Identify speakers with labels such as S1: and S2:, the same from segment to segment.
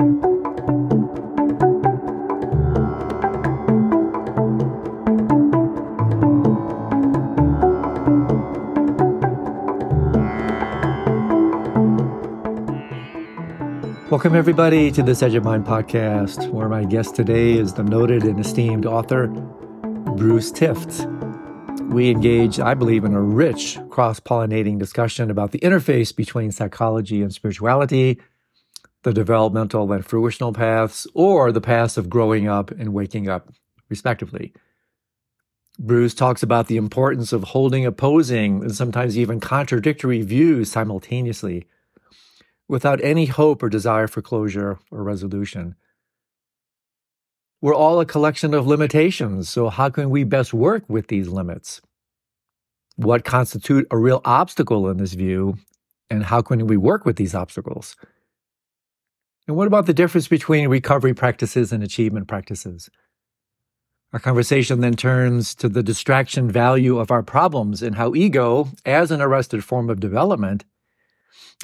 S1: Welcome, everybody, to this Edge of Mind podcast, where my guest today is the noted and esteemed author, Bruce Tift. We engage, I believe, in a rich cross pollinating discussion about the interface between psychology and spirituality, the developmental and fruitional paths, or the paths of growing up and waking up, respectively. Bruce talks about the importance of holding opposing and sometimes even contradictory views simultaneously without any hope or desire for closure or resolution. We're all a collection of limitations, so how can we best work with these limits? What constitute a real obstacle in this view, and how can we work with these obstacles? And what about the difference between recovery practices and achievement practices? Our conversation then turns to the distraction value of our problems and how ego, as an arrested form of development,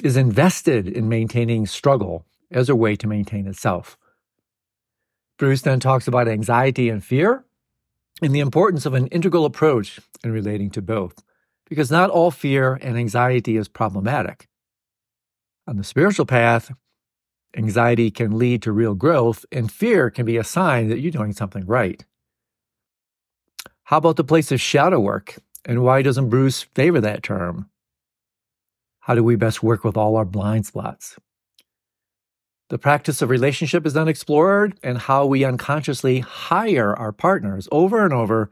S1: is invested in maintaining struggle as a way to maintain itself. Bruce then talks about anxiety and fear and the importance of an integral approach in relating to both, because not all fear and anxiety is problematic. On the spiritual path, anxiety can lead to real growth, and fear can be a sign that you're doing something right. How about the place of shadow work, and why doesn't Bruce favor that term? How do we best work with all our blind spots? The practice of relationship is unexplored, and how we unconsciously hire our partners over and over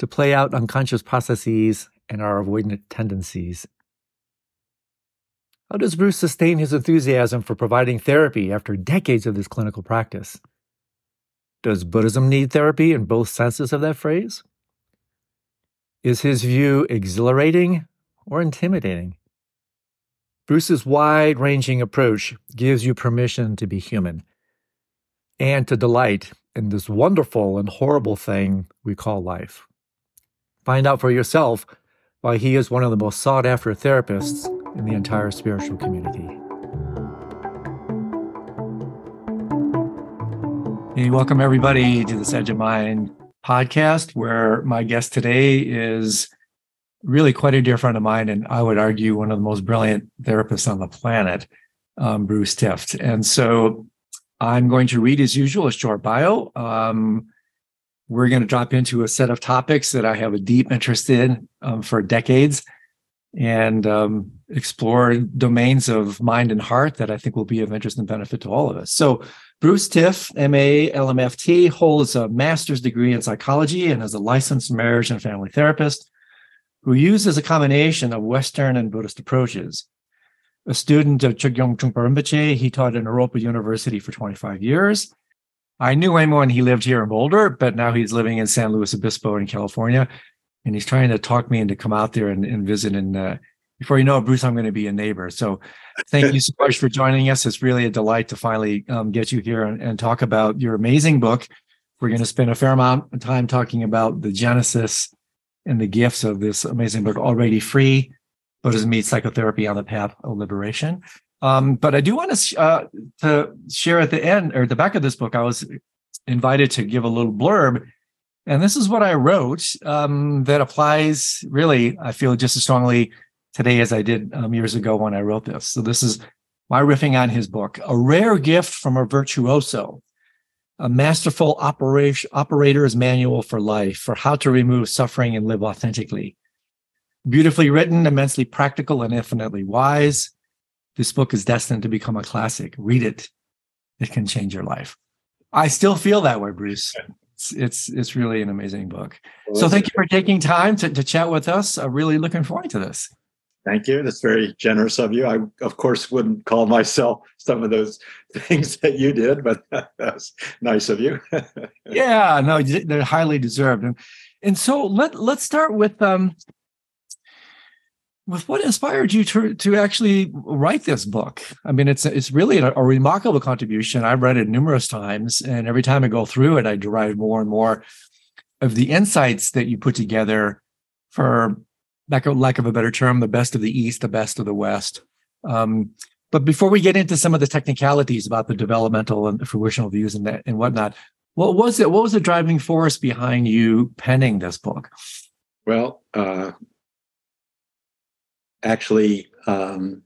S1: to play out unconscious processes and our avoidant tendencies. How does Bruce sustain his enthusiasm for providing therapy after decades of this clinical practice? Does Buddhism need therapy in both senses of that phrase? Is his view exhilarating or intimidating? Bruce's wide ranging approach gives you permission to be human and to delight in this wonderful and horrible thing we call life. Find out for yourself why he is one of the most sought after therapists in the entire spiritual community. Hey, welcome everybody to this Edge of Mind podcast, where my guest today is really quite a dear friend of mine, and I would argue one of the most brilliant therapists on the planet, um, Bruce Tift. And so I'm going to read, as usual, a short bio. Um, we're going to drop into a set of topics that I have a deep interest in um, for decades and um, explore domains of mind and heart that I think will be of interest and benefit to all of us. So, Bruce Tift, MA, LMFT, holds a master's degree in psychology and is a licensed marriage and family therapist who uses a combination of Western and Buddhist approaches. A student of Chogyam Trungpa Rinpoche, he taught at Naropa University for 25 years. I knew him when he lived here in Boulder, but now he's living in San Luis Obispo in California. And he's trying to talk me into come out there and, and visit. And uh, before you know it, Bruce, I'm going to be a neighbor. So thank you so much for joining us. It's really a delight to finally um, get you here and, and talk about your amazing book. We're going to spend a fair amount of time talking about the genesis and the gifts of this amazing book, Already Free Buddhism Meets Psychotherapy on the Path of Liberation. Um, but I do want to, uh, to share at the end or at the back of this book, I was invited to give a little blurb. And this is what I wrote um, that applies really, I feel just as strongly today as I did um, years ago when I wrote this. So this is my riffing on his book, A Rare Gift from a Virtuoso a masterful operation, operator's manual for life for how to remove suffering and live authentically. Beautifully written, immensely practical, and infinitely wise. This book is destined to become a classic. Read it. It can change your life. I still feel that way, Bruce. It's it's, it's really an amazing book. so thank you for taking time to, to chat with us. I'm really looking forward to this.
S2: Thank you. That's very generous of you. I, of course, wouldn't call myself some of those things that you did, but that's nice of you.
S1: yeah, no, they're highly deserved. And, and so let let's start with um, with what inspired you to to actually write this book. I mean, it's it's really a, a remarkable contribution. I've read it numerous times, and every time I go through it, I derive more and more of the insights that you put together for lack of, lack of a better term, the best of the East, the best of the West. Um, but before we get into some of the technicalities about the developmental and fruitional views and that and whatnot, what was it? What was the driving force behind you penning this book?
S2: Well, uh, actually, um,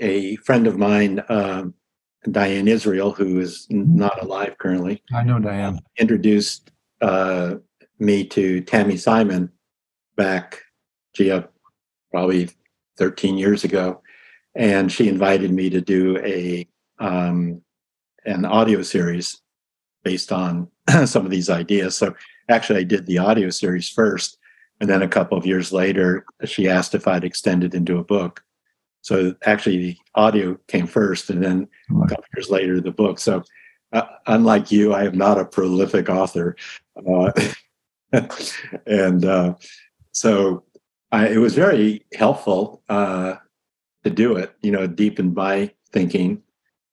S2: a friend of mine, uh, Diane Israel, who is not alive currently.
S1: I know Diane.
S2: Introduced uh, me to Tami Simon back, gee, uh, probably 13 years ago. And she invited me to do a um, an audio series based on some of these ideas. So actually, I did the audio series first. And then a couple of years later, she asked if I'd extend it into a book. So actually, the audio came first, and then a couple of years later, the book. So, uh, unlike you, I am not a prolific author, uh, and uh, so I, it was very helpful uh, to do it. You know, deepen my thinking,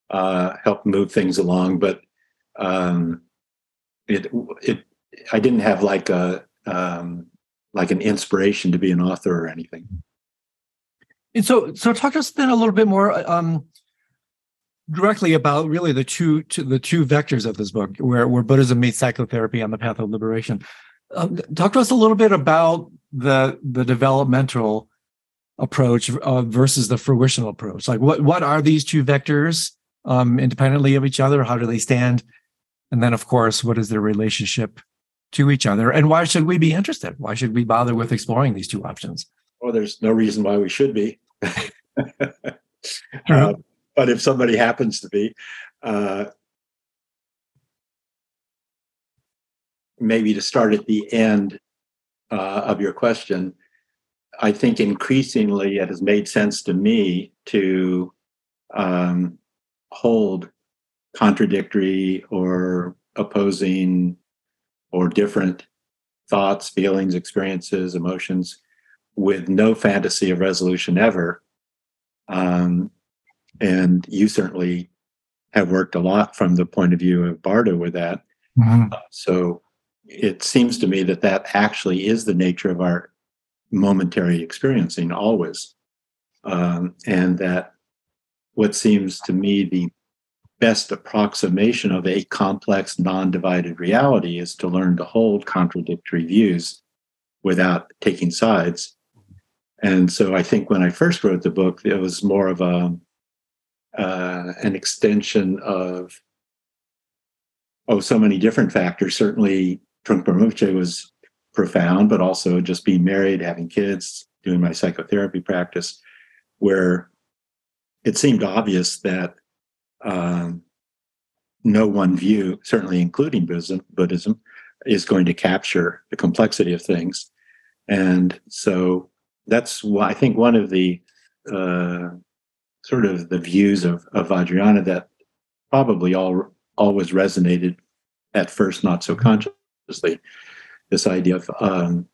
S2: uh, help move things along. But um, it it I didn't have like a um, like an inspiration to be an author or anything.
S1: And so, so talk to us then a little bit more um, directly about really the two, two, the two vectors of this book, where where Buddhism meets psychotherapy on the path of liberation. Um, talk to us a little bit about the the developmental approach uh, versus the fruitional approach. Like, what what are these two vectors um, independently of each other? How do they stand? And then, of course, what is their relationship to each other? And why should we be interested? Why should we bother with exploring these two options?
S2: Well, there's no reason why we should be. uh, but if somebody happens to be, uh, maybe to start at the end uh, of your question, I think increasingly it has made sense to me to um, hold contradictory or opposing or different thoughts, feelings, experiences, emotions with no fantasy of resolution ever. Um, and you certainly have worked a lot from the point of view of Bardo with that. Mm-hmm. Uh, so it seems to me that that actually is the nature of our momentary experiencing always. Um, and that what seems to me the best approximation of a complex, non divided reality is to learn to hold contradictory views without taking sides and so I think when I first wrote the book, it was more of a uh, an extension of oh, so many different factors. Certainly, Trungpa Rinpoche was profound, but also just being married, having kids, doing my psychotherapy practice, where it seemed obvious that um, no one view, certainly including Buddhism, Buddhism, is going to capture the complexity of things. And so that's why I think one of the uh, sort of the views of, of Vajrayana that probably all always resonated at first, not so consciously. This idea of um,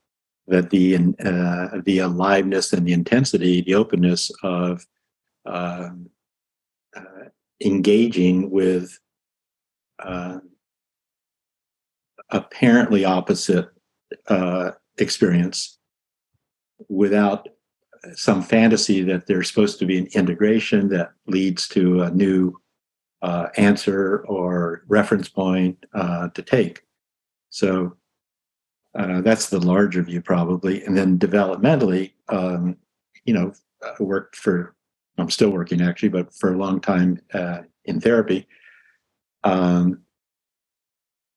S2: that the uh, the aliveness and the intensity, the openness of uh, uh, engaging with uh, apparently opposite uh, experience without some fantasy that there's supposed to be an integration that leads to a new uh, answer or reference point uh, to take. So uh, that's the larger view, probably. And then developmentally, um, you know, I worked for, I'm still working actually, but for a long time uh, in therapy. Um,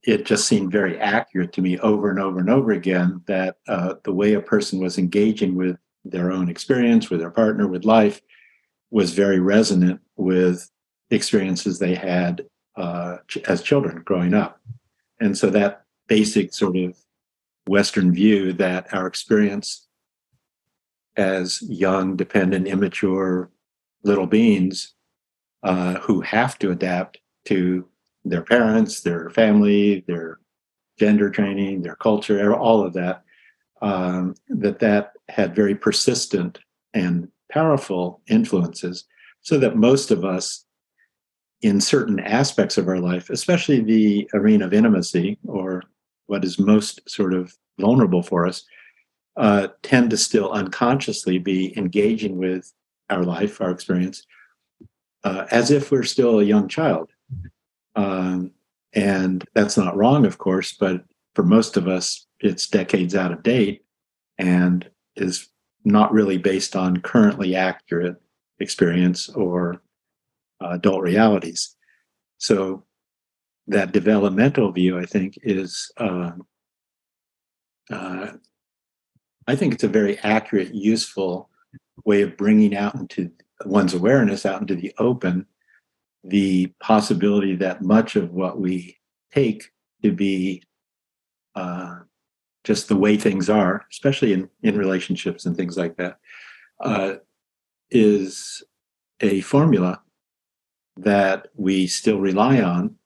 S2: it just seemed very accurate to me over and over and over again that uh, the way a person was engaging with their own experience, with their partner, with life, was very resonant with experiences they had uh, as children growing up. And so that basic sort of Western view that our experience as young, dependent, immature little beings uh, who have to adapt to their parents, their family, their gender training, their culture, all of that, um, that that had very persistent and powerful influences, so that most of us, in certain aspects of our life, especially the arena of intimacy or what is most sort of vulnerable for us, uh, tend to still unconsciously be engaging with our life, our experience, uh, as if we're still a young child. Um, and that's not wrong, of course, but for most of us, it's decades out of date and is not really based on currently accurate experience or uh, adult realities. So that developmental view, I think, is uh, uh, I think it's a very accurate, useful way of bringing out into one's awareness out into the open the possibility that much of what we take to be uh, just the way things are, especially in, in relationships and things like that, uh, is a formula that we still rely on,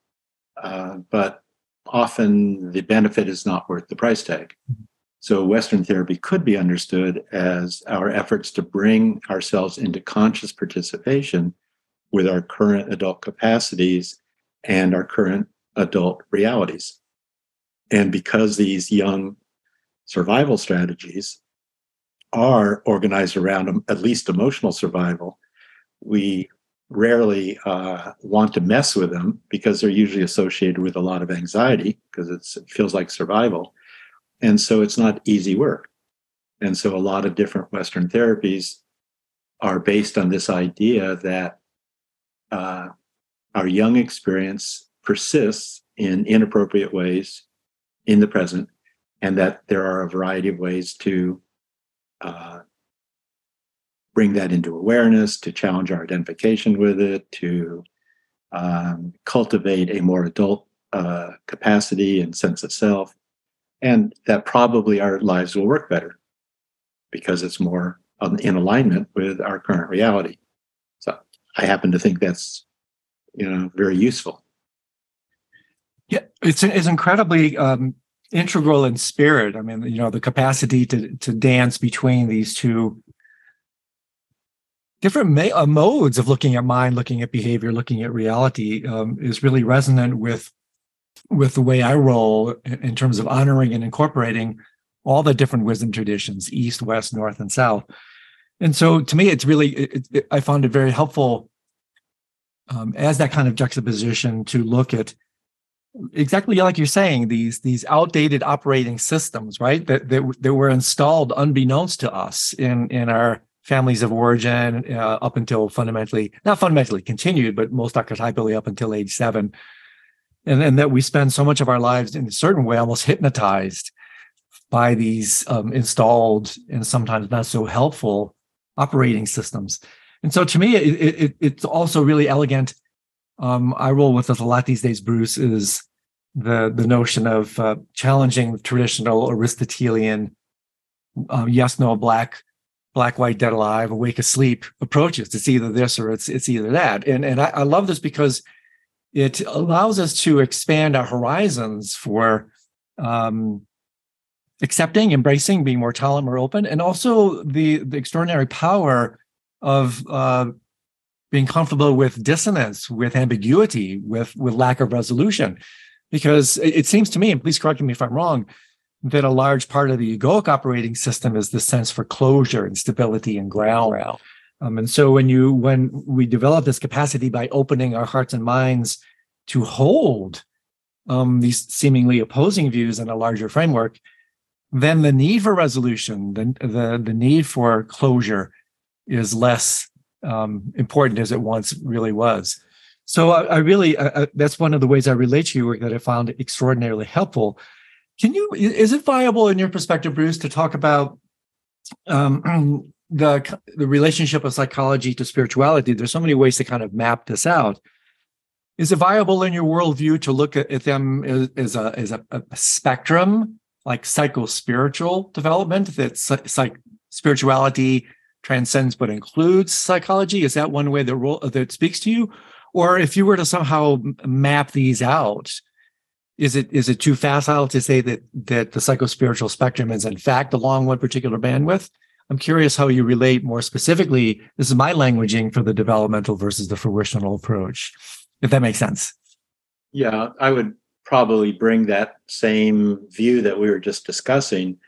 S2: uh, but often the benefit is not worth the price tag. So, Western therapy could be understood as our efforts to bring ourselves into conscious participation with our current adult capacities and our current adult realities. And because these young survival strategies are organized around at least emotional survival, we rarely uh, want to mess with them because they're usually associated with a lot of anxiety because it feels like survival. And so it's not easy work. And so a lot of different Western therapies are based on this idea that uh, our young experience persists in inappropriate ways in the present, and that there are a variety of ways to uh, bring that into awareness, to challenge our identification with it, to um, cultivate a more adult uh, capacity and sense of self, and that probably our lives will work better because it's more in alignment with our current reality. So I happen to think that's you know very useful.
S1: Yeah, it's it's incredibly um, integral in spirit. I mean, you know, the capacity to to dance between these two different ma- uh, modes of looking at mind, looking at behavior, looking at reality um, is really resonant with with the way I roll in terms of honoring and incorporating all the different wisdom traditions, east, west, north, and south. And so, to me, it's really it, it, I found it very helpful um, as that kind of juxtaposition to look at exactly like you're saying these these outdated operating systems right that that, that were installed unbeknownst to us in in our families of origin uh, up until fundamentally not fundamentally continued but most archetypally up until age seven and and that we spend so much of our lives in a certain way almost hypnotized by these um, installed and sometimes not so helpful operating systems and so to me it, it, it's also really elegant um, I roll with us a lot these days, Bruce, is the the notion of uh, challenging traditional Aristotelian um, yes, no, black, black, white, dead alive, awake, asleep approaches. It's either this or it's it's either that. And and I, I love this because it allows us to expand our horizons for um, accepting, embracing, being more tolerant, more open, and also the the extraordinary power of uh, being comfortable with dissonance, with ambiguity, with with lack of resolution. Because it, seems to me, and please correct me if I'm wrong, that a large part of the egoic operating system is the sense for closure and stability and ground. Um, and so when you when we develop this capacity by opening our hearts and minds to hold um, these seemingly opposing views in a larger framework, then the need for resolution, the the, the need for closure, is less um, important as it once really was. So I, I really that's one of the ways I relate to your work that I found extraordinarily helpful. Can you is it viable in your perspective, Bruce, to talk about um, the the relationship of psychology to spirituality? There's so many ways to kind of map this out. Is it viable in your worldview to look at, them as, as a as a, a spectrum, like psycho spiritual development? That psych spirituality transcends but includes psychology? Is that one way that role that speaks to you? Or if you were to somehow map these out, is it is it too facile to say that that the psychospiritual spectrum is in fact along one particular bandwidth? I'm curious how you relate more specifically. This is my languaging for the developmental versus the fruitional approach, if that makes sense.
S2: Yeah, I would probably bring that same view that we were just discussing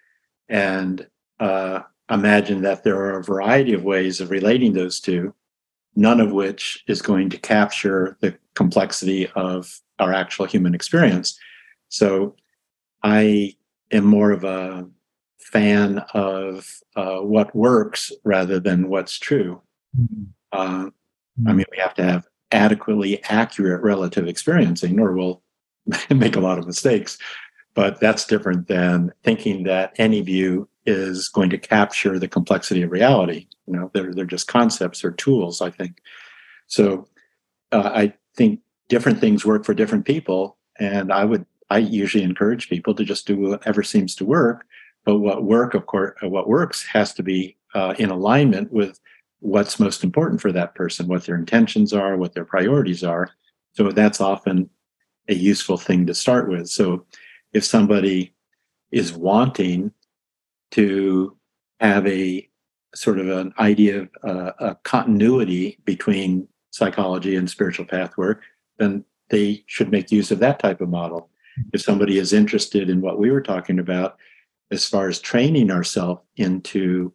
S2: and uh, imagine that there are a variety of ways of relating those two, none of which is going to capture the complexity of our actual human experience. So I am more of a fan of uh, what works rather than what's true. Mm-hmm. Uh, I mean, we have to have adequately accurate relative experiencing, or we'll make a lot of mistakes. But that's different than thinking that any view is going to capture the complexity of reality. You know, they're they're just concepts or tools. I think. So, uh, I think different things work for different people, and I would I usually encourage people to just do whatever seems to work. But what work, of course, what works has to be uh, in alignment with what's most important for that person, what their intentions are, what their priorities are. So that's often a useful thing to start with. So if somebody is wanting to have a sort of an idea of uh, a continuity between psychology and spiritual path work, then they should make use of that type of model. If somebody is interested in what we were talking about, as far as training ourselves into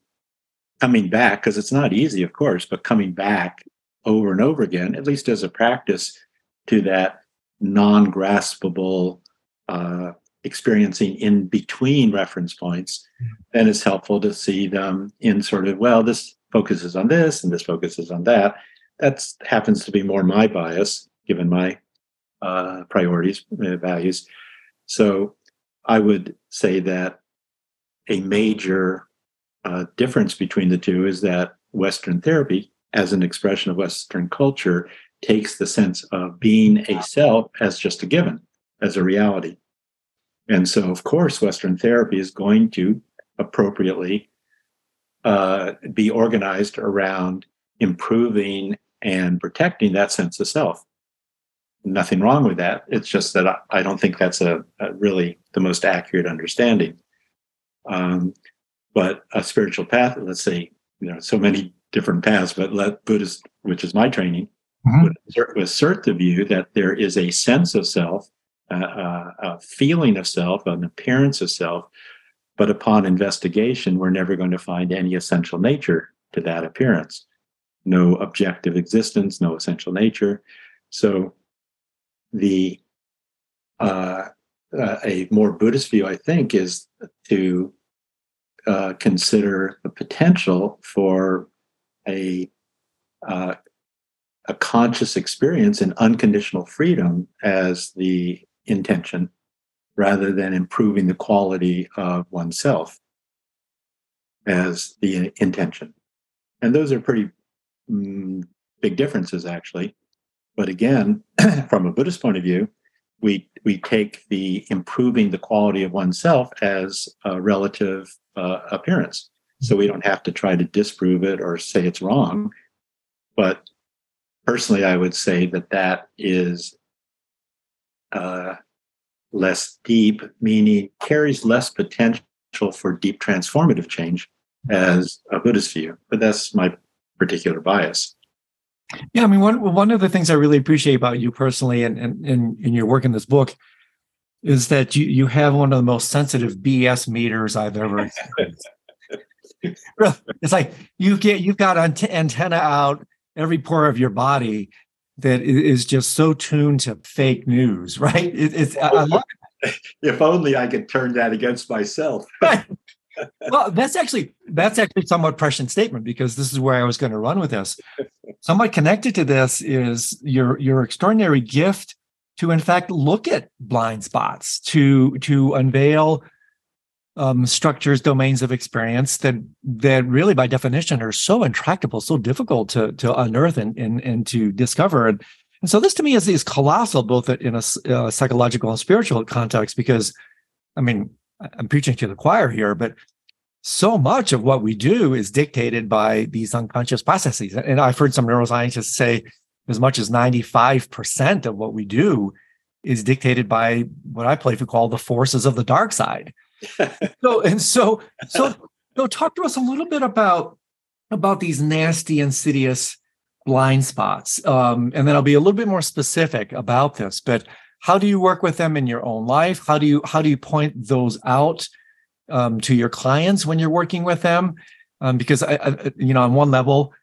S2: coming back, because it's not easy, of course, but coming back over and over again, at least as a practice, to that non graspable uh, experiencing in between reference points, mm-hmm. then it's helpful to see them in sort of, well, this focuses on this and this focuses on that. That happens to be more my bias, given my uh, priorities, uh, values. So I would say that a major uh, difference between the two is that Western therapy, as an expression of Western culture, takes the sense of being a self as just a given, as a reality. And so, of course, Western therapy is going to appropriately uh, be organized around improving and protecting that sense of self. Nothing wrong with that. It's just that I, I don't think that's a, a, really the most accurate understanding. Um, but a spiritual path, let's say, you know, so many different paths, but let Buddhist, which is my training, mm-hmm. would, assert, would assert the view that there is a sense of self, uh, uh, a feeling of self, an appearance of self, but upon investigation, we're never going to find any essential nature to that appearance. No objective existence, no essential nature. So the uh, uh, a more Buddhist view, I think, is to uh, consider the potential for a uh, a conscious experience in unconditional freedom as the intention, rather than improving the quality of oneself as the intention. And those are pretty mm, big differences, actually. But again, from a Buddhist point of view, we we take the improving the quality of oneself as a relative uh, appearance. So we don't have to try to disprove it or say it's wrong. But personally, I would say that that is uh, less deep, meaning carries less potential for deep transformative change as a Buddhist view. But that's my particular bias.
S1: Yeah, I mean, one one of the things I really appreciate about you personally and and in your work in this book is that you you have one of the most sensitive BS meters I've ever experienced. it's like you get you've got antenna out every pore of your body that is just so tuned to fake news, right? It, it's I love
S2: it. If only I could turn that against myself.
S1: right. Well, that's actually that's actually somewhat prescient statement because this is where I was going to run with this. Somewhat connected to this is your your extraordinary gift to in fact look at blind spots to to unveil um, structures domains of experience that that really by definition are so intractable so difficult to to unearth and and, and to discover and, and so this to me is, is colossal both in a, a psychological and spiritual context because i mean i'm preaching to the choir here but so much of what we do is dictated by these unconscious processes. And i've heard some neuroscientists say as much as 95% of what we do is dictated by what I playfully call the forces of the dark side. so and so so so talk to us a little bit about about these nasty insidious blind spots. Um, and then i'll be a little bit more specific about this but how do you work with them in your own life? How do you how do you point those out um, to your clients when you're working with them um, because I, I, you know, on one level,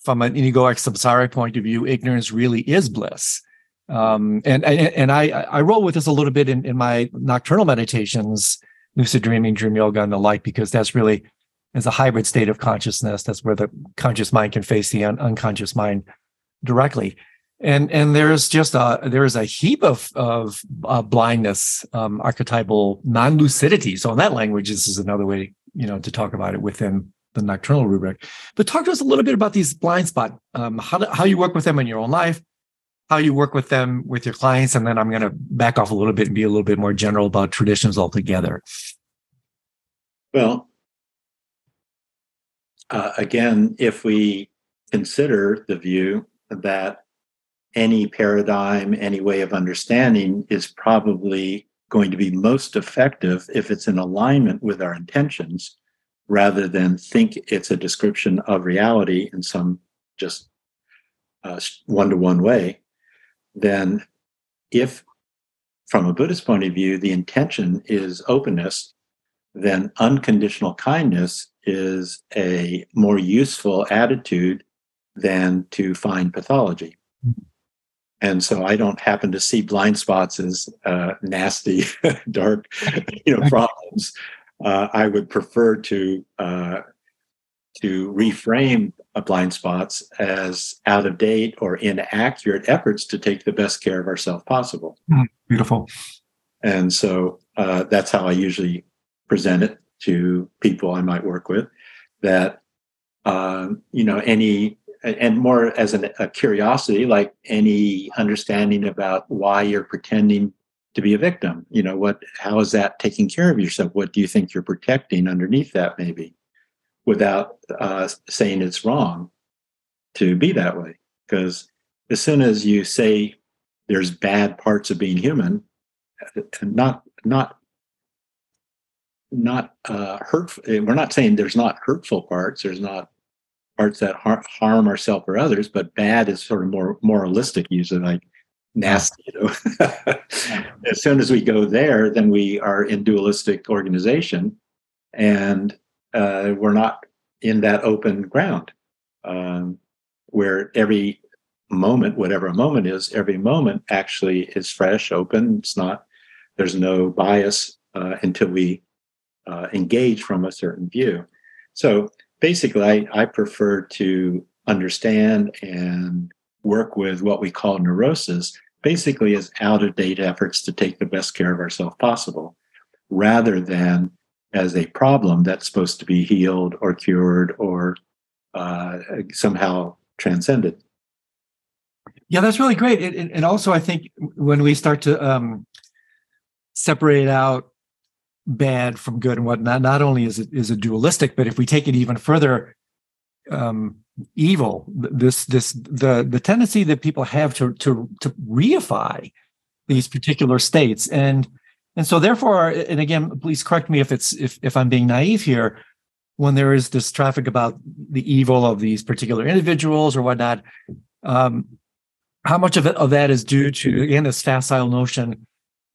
S1: from an egoic samsara point of view, ignorance really is bliss. Um, and, and and I I roll with this a little bit in, in my nocturnal meditations, lucid dreaming, dream yoga, and the like, because that's really is a hybrid state of consciousness. That's where the conscious mind can face the un- unconscious mind directly. And and there's just a there is a heap of of uh, blindness, um, archetypal non lucidity. So in that language, this is another way you know to talk about it within the nocturnal rubric. But talk to us a little bit about these blind spot, um, how do, how you work with them in your own life, how you work with them with your clients, and then I'm going to back off a little bit and be a little bit more general about traditions altogether.
S2: Well, uh, again, if we consider the view that any paradigm, any way of understanding is probably going to be most effective if it's in alignment with our intentions rather than think it's a description of reality in some just one to one way, then if from a Buddhist point of view, the intention is openness, then unconditional kindness is a more useful attitude than to find pathology. Mm-hmm. And so I don't happen to see blind spots as uh, nasty, dark, you know, problems uh, I would prefer to uh, to reframe blind spots as out of date or inaccurate efforts to take the best care of ourselves possible.
S1: Mm, beautiful.
S2: And so uh, that's how I usually present it to people I might work with. That um, you know any and more as an, a curiosity, like any understanding about why you're pretending to be a victim you know what how is that taking care of yourself? What do you think you're protecting underneath that maybe without uh, saying it's wrong to be that way? Because as soon as you say there's bad parts of being human not not not uh, hurtful we're not saying there's not hurtful parts there's not parts that har- harm ourselves or others but bad is sort of more moralistic usually like nasty. You know? as soon as we go there, then we are in dualistic organization, and uh, we're not in that open ground um, where every moment, whatever a moment is, every moment actually is fresh, open. It's not. There's no bias uh, until we uh, engage from a certain view. So basically, I, I prefer to understand and work with what we call neurosis, basically as out of date efforts to take the best care of ourselves possible, rather than as a problem that's supposed to be healed or cured or uh, somehow transcended.
S1: Yeah, that's really great. And, and also, I think when we start to um, separate out bad from good and whatnot, not only is it is it dualistic, but if we take it even further, um, evil this this the the tendency that people have to to to reify these particular states. And and so therefore and again please correct me if it's if if i'm being naive here when there is this traffic about the evil of these particular individuals or whatnot um how much of it of that is due to again this facile notion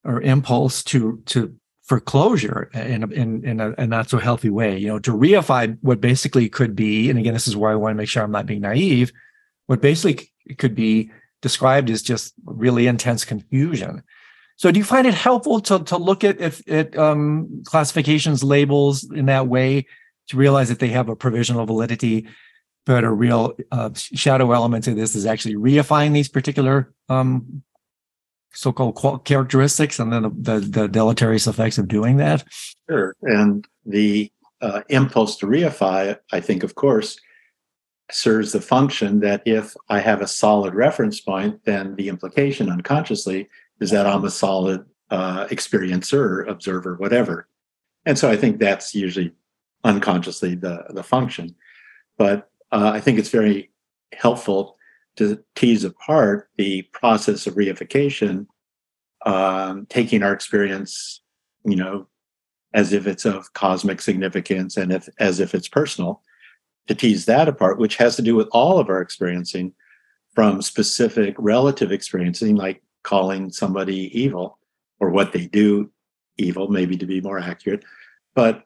S1: or impulse to to for closure in a, in, in a, a, not so healthy way. You know, to reify what basically could be, and again, this is where I want to make sure I'm not being naive. What basically could be described as just really intense confusion. So, do you find it helpful to to look at if at um, classifications, labels in that way to realize that they have a provisional validity, but a real uh, shadow element to this is actually reifying these particular um, so-called characteristics and then the, the, the, deleterious effects of doing that?
S2: Sure. And the uh, impulse to reify, I think, of course, serves the function that if I have a solid reference point, then the implication unconsciously is that I'm a solid uh, experiencer, observer, whatever. And so I think that's usually unconsciously the, the function. But uh, I think it's very helpful to tease apart the process of reification, um, taking our experience, you know, as if it's of cosmic significance and if, as if it's personal, to tease that apart, which has to do with all of our experiencing from specific relative experiencing, like calling somebody evil or what they do evil, maybe to be more accurate. But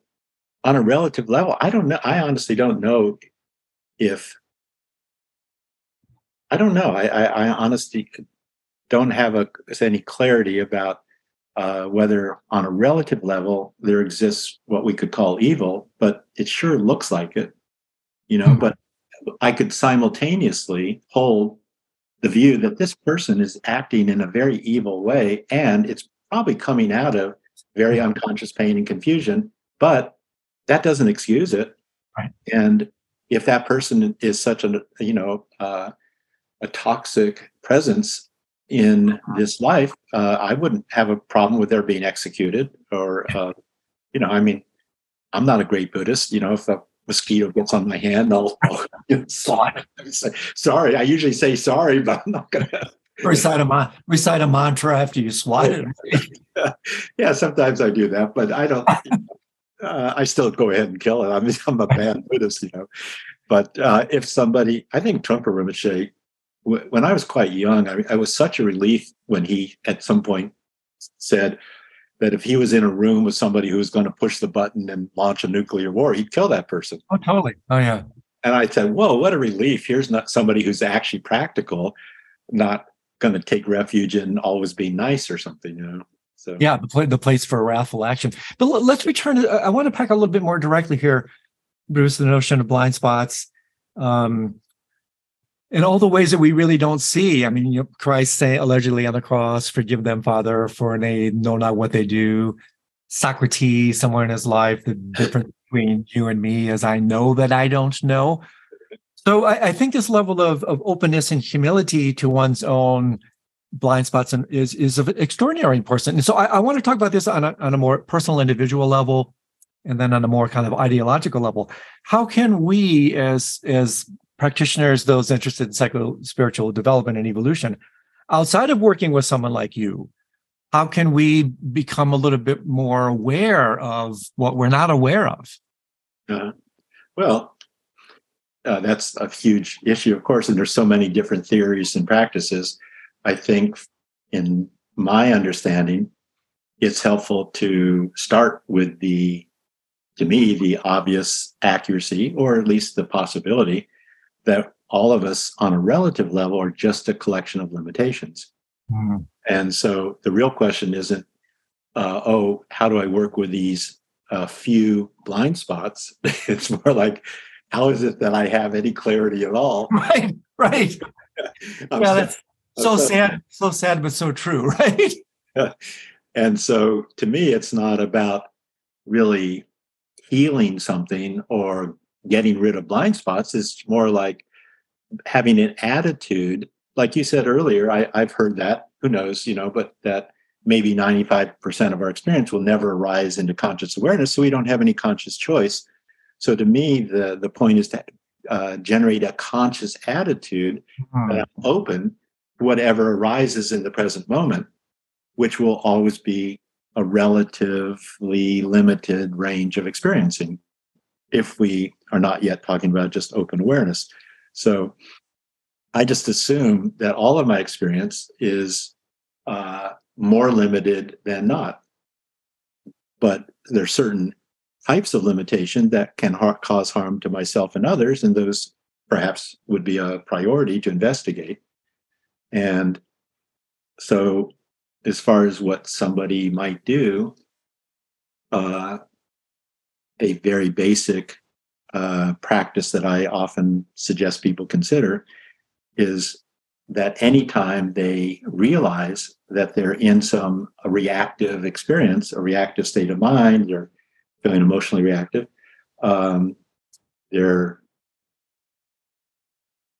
S2: on a relative level, I don't know. I honestly don't know if I don't know. I, I, I honestly don't have a, any clarity about uh, whether on a relative level there exists what we could call evil, but it sure looks like it, you know. Mm-hmm. But I could simultaneously hold the view that this person is acting in a very evil way, and it's probably coming out of very hmm. unconscious pain and confusion, but that doesn't excuse it.
S1: Right.
S2: And if that person is such a you know uh, a toxic presence in this life, uh, I wouldn't have a problem with their being executed. Or, uh, you know, I mean, I'm not a great Buddhist. You know, if a mosquito gets on my hand, I'll, I'll say, sorry. I usually say sorry, but I'm not going to.
S1: recite a recite a mantra after you swat
S2: it. yeah, sometimes I do that, but I don't. Uh, I still go ahead and kill it. I mean, I'm a bad Buddhist, you know. But uh, if somebody, I think Trungpa Rinpoche when I was quite young, I, I, was such a relief when he at some point said that if he was in a room with somebody who was going to push the button and launch a nuclear war, he'd kill that person.
S1: Oh, totally. Oh, yeah.
S2: And I said, "Whoa, what a relief! Here's not somebody who's actually practical, not going to take refuge in always being nice or something." You know.
S1: So yeah, the, pl- the place for wrathful action. But l- let's return. To, I want to pack a little bit more directly here, Bruce. The notion of blind spots. Um, in all the ways that we really don't see. I mean, you know, Christ say allegedly on the cross, "Forgive them, Father, for they know not what they do." Socrates, somewhere in his life, the difference between you and me is I know that I don't know. So I, I think this level of, of openness and humility to one's own blind spots and is is of extraordinary importance. And so I, I want to talk about this on a, on a more personal, individual level, and then on a more kind of ideological level. How can we, as as practitioners, those interested in psycho spiritual development and evolution, outside of working with someone like you, how can we become a little bit more aware of what we're not aware of?
S2: Uh, well, uh, that's a huge issue, of course, and there's so many different theories and practices. I think, in my understanding, it's helpful to start with the, to me, the obvious accuracy, or at least the possibility that all of us on a relative level are just a collection of limitations. Mm. And so the real question isn't, uh, oh, how do I work with these uh, few blind spots? it's more like, how is it that I have any clarity at all?
S1: Right, right. yeah, that's so, so sad, so sad, but so true, right?
S2: and so to me, it's not about really healing something or getting rid of blind spots is more like having an attitude. Like you said earlier I, i've heard that who knows you know but that maybe 95% of our experience will never arise into conscious awareness so we don't have any conscious choice. So to me the the point is to uh, generate a conscious attitude mm-hmm. that I'm open to whatever arises in the present moment which will always be a relatively limited range of experiencing. If we are not yet talking about just open awareness. So I just assume that all of my experience is uh, more limited than not. But there are certain types of limitation that can ha- cause harm to myself and others, and those perhaps would be a priority to investigate. And so, as far as what somebody might do, uh, a very basic uh, practice that I often suggest people consider is that anytime they realize that they're in some reactive experience, a reactive state of mind, they're feeling emotionally reactive, um, their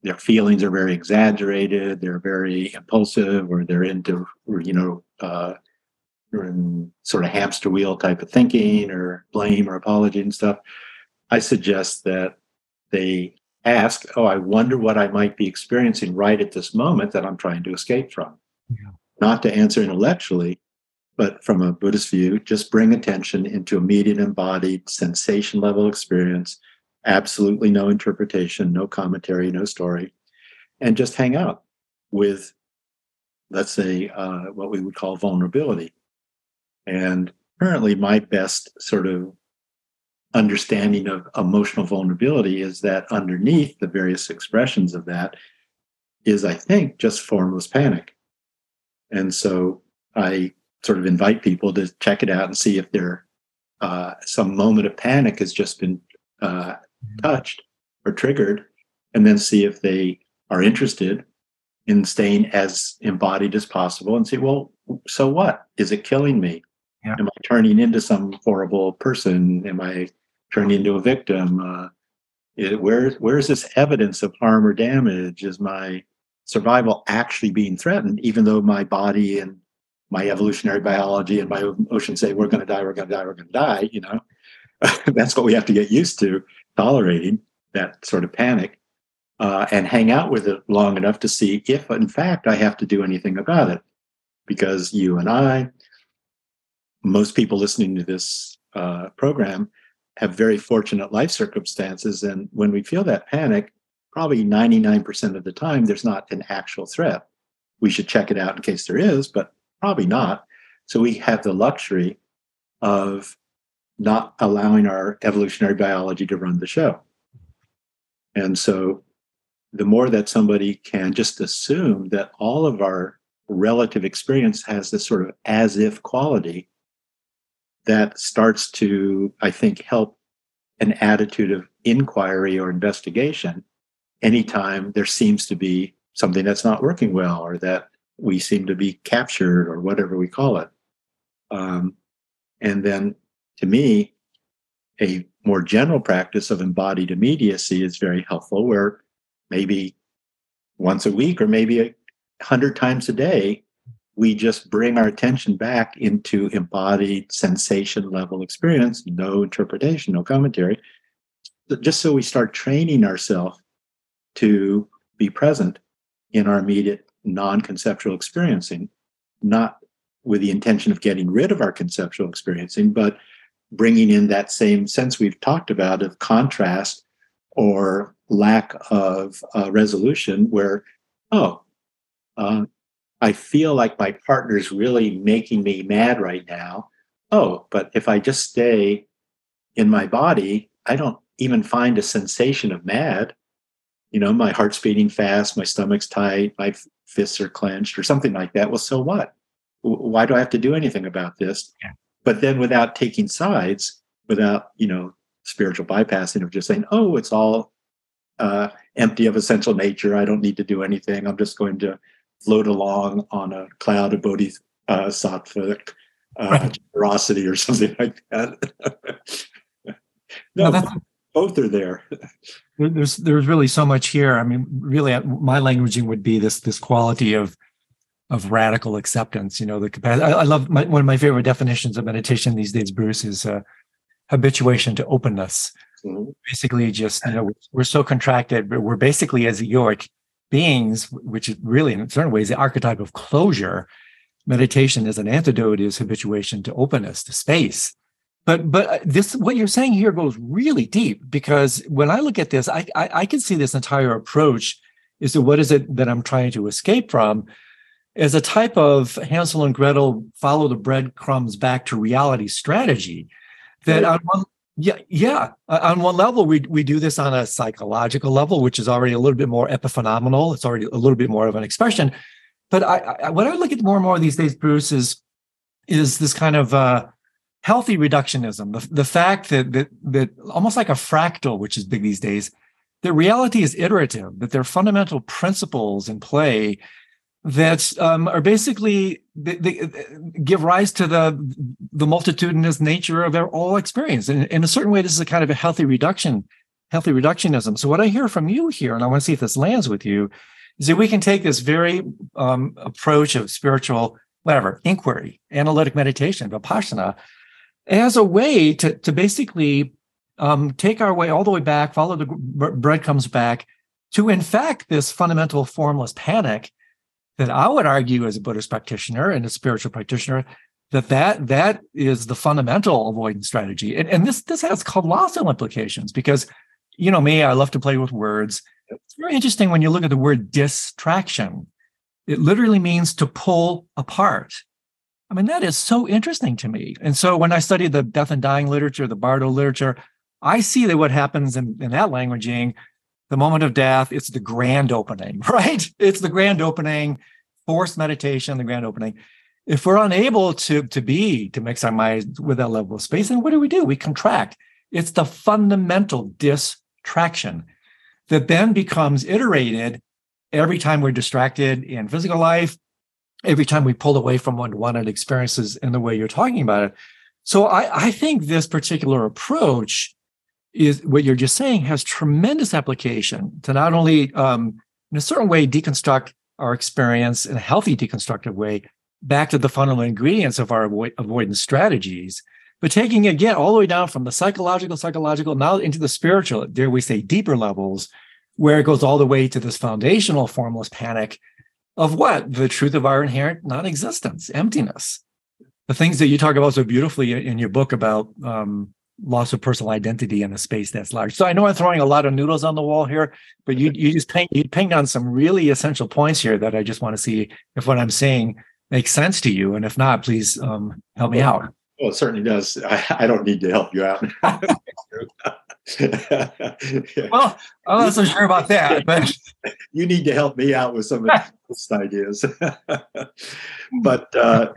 S2: their feelings are very exaggerated, they're very impulsive, or they're into you know uh, sort of hamster wheel type of thinking or blame or apology and stuff, I suggest that they ask, Oh, I wonder what I might be experiencing right at this moment that I'm trying to escape from. Yeah. Not to answer intellectually, but from a Buddhist view, just bring attention into immediate embodied sensation level experience, absolutely no interpretation, no commentary, no story, and just hang out with, let's say, uh, what we would call vulnerability. And currently, my best sort of understanding of emotional vulnerability is that underneath the various expressions of that is, I think, just formless panic. And so I sort of invite people to check it out and see if there uh, some moment of panic has just been uh, mm-hmm. touched or triggered, and then see if they are interested in staying as embodied as possible and say, well, so what? Is it killing me? Yeah. Am I turning into some horrible person? Am I turning into a victim? Uh, it, where where is this evidence of harm or damage? Is my survival actually being threatened, even though my body and my evolutionary biology and my emotions say we're going to die, we're going to die, we're going to die. You know, that's what we have to get used to tolerating that sort of panic uh, and hang out with it long enough to see if, in fact, I have to do anything about it. Because you and I, most people listening to this uh, program, have very fortunate life circumstances. And when we feel that panic, probably 99% of the time, there's not an actual threat. We should check it out in case there is, but probably not. So we have the luxury of not allowing our evolutionary biology to run the show. And so the more that somebody can just assume that all of our relative experience has this sort of as if quality, that starts to, I think, help an attitude of inquiry or investigation anytime there seems to be something that's not working well or that we seem to be captured or whatever we call it. Um, and then to me, a more general practice of embodied immediacy is very helpful, where maybe once a week or maybe a hundred times a day, we just bring our attention back into embodied sensation level experience, no interpretation, no commentary, just so we start training ourselves to be present in our immediate non conceptual experiencing, not with the intention of getting rid of our conceptual experiencing, but bringing in that same sense we've talked about of contrast or lack of uh, resolution, where, oh, uh, I feel like my partner's really making me mad right now. Oh, but if I just stay in my body, I don't even find a sensation of mad. You know, my heart's beating fast, my stomach's tight, my fists are clenched, or something like that. Well, so what? Why do I have to do anything about this? Yeah. But then without taking sides, without, you know, spiritual bypassing of just saying, oh, it's all uh, empty of essential nature. I don't need to do anything. I'm just going to float along on a cloud of bodhisattvic uh, right. generosity or something like that. no, no both are there.
S1: there's there's really so much here. I mean, really, uh, my languaging would be this this quality of of radical acceptance. You know, the capacity. I, I love my, one of my favorite definitions of meditation these days, Bruce, is uh, habituation to openness. Mm-hmm. Basically, just you know, we're so contracted, but we're basically as egoic beings, which is really in certain ways the archetype of closure. Meditation as an antidote is habituation to openness, to space. But but uh, this what you're saying here goes really deep because when I look at this, I, I, I can see this entire approach is to what is it that I'm trying to escape from as a type of Hansel and Gretel follow the breadcrumbs back to reality strategy. That on one yeah, yeah. On one level, we we do this on a psychological level, which is already a little bit more epiphenomenal. It's already a little bit more of an expression. But I, I what I look at more and more these days, Bruce, is is this kind of uh, healthy reductionism. The, the fact that that that almost like a fractal, which is big these days, that reality is iterative. That there are fundamental principles in play that um, are basically they, they, give rise to the the multitudinous nature of all experience. And in a certain way, this is a kind of a healthy reduction, healthy reductionism. So what I hear from you here, and I want to see if this lands with you, is that we can take this very um, approach of spiritual whatever inquiry, analytic meditation, vipassana, as a way to to basically um, take our way all the way back, follow the breadcrumbs back to, in fact, this fundamental formless panic that I would argue as a Buddhist practitioner and a spiritual practitioner that that, that is the fundamental avoidance strategy. And, and this, this has colossal implications because, you know me, I love to play with words. It's very interesting when you look at the word distraction. It literally means to pull apart. I mean, that is so interesting to me. And so when I study the death and dying literature, the Bardo literature, I see that what happens in, in that languaging, the moment of death, it's the grand opening, right? It's the grand opening, forced meditation, the grand opening. If we're unable to, to be, to mix our minds with that level of space, then what do we do? We contract. It's the fundamental distraction that then becomes iterated every time we're distracted in physical life, every time we pull away from one wanted experiences in the way you're talking about it. So I, I think this particular approach is what you're just saying has tremendous application to not only um, in a certain way deconstruct our experience in a healthy deconstructive way back to the fundamental ingredients of our avoid- avoidance strategies but taking it again all the way down from the psychological psychological now into the spiritual dare we say deeper levels where it goes all the way to this foundational formless panic of what? The truth of our inherent non-existence emptiness. The things that you talk about so beautifully in your book about um, loss of personal identity in a space that's large. So I know I'm throwing a lot of noodles on the wall here, but you you just ping you pinged on some really essential points here that I just want to see if what I'm saying makes sense to you, and if not, please um, help me out.
S2: Well, it certainly does. I, I don't need to help you out.
S1: well, I'm not so sure about that, but
S2: you need to help me out with some of these ideas. but uh,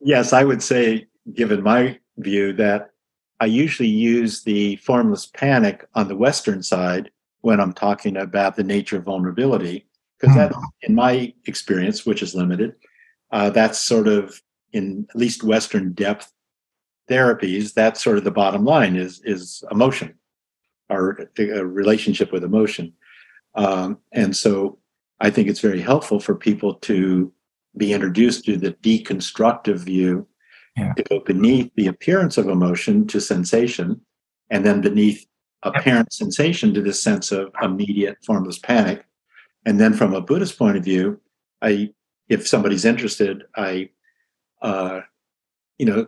S2: yes, I would say, given my view, that I usually use the formless panic on the Western side when I'm talking about the nature of vulnerability, because that, hmm. in my experience, which is limited, uh, that's sort of in at least Western depth therapies. That's sort of the bottom line is is emotion, or a relationship with emotion, um, and so I think it's very helpful for people to be introduced to the deconstructive view yeah. to go beneath the appearance of emotion to sensation, and then beneath apparent sensation to this sense of immediate formless panic. And then from a Buddhist point of view, I, if somebody's interested, I, uh, you know,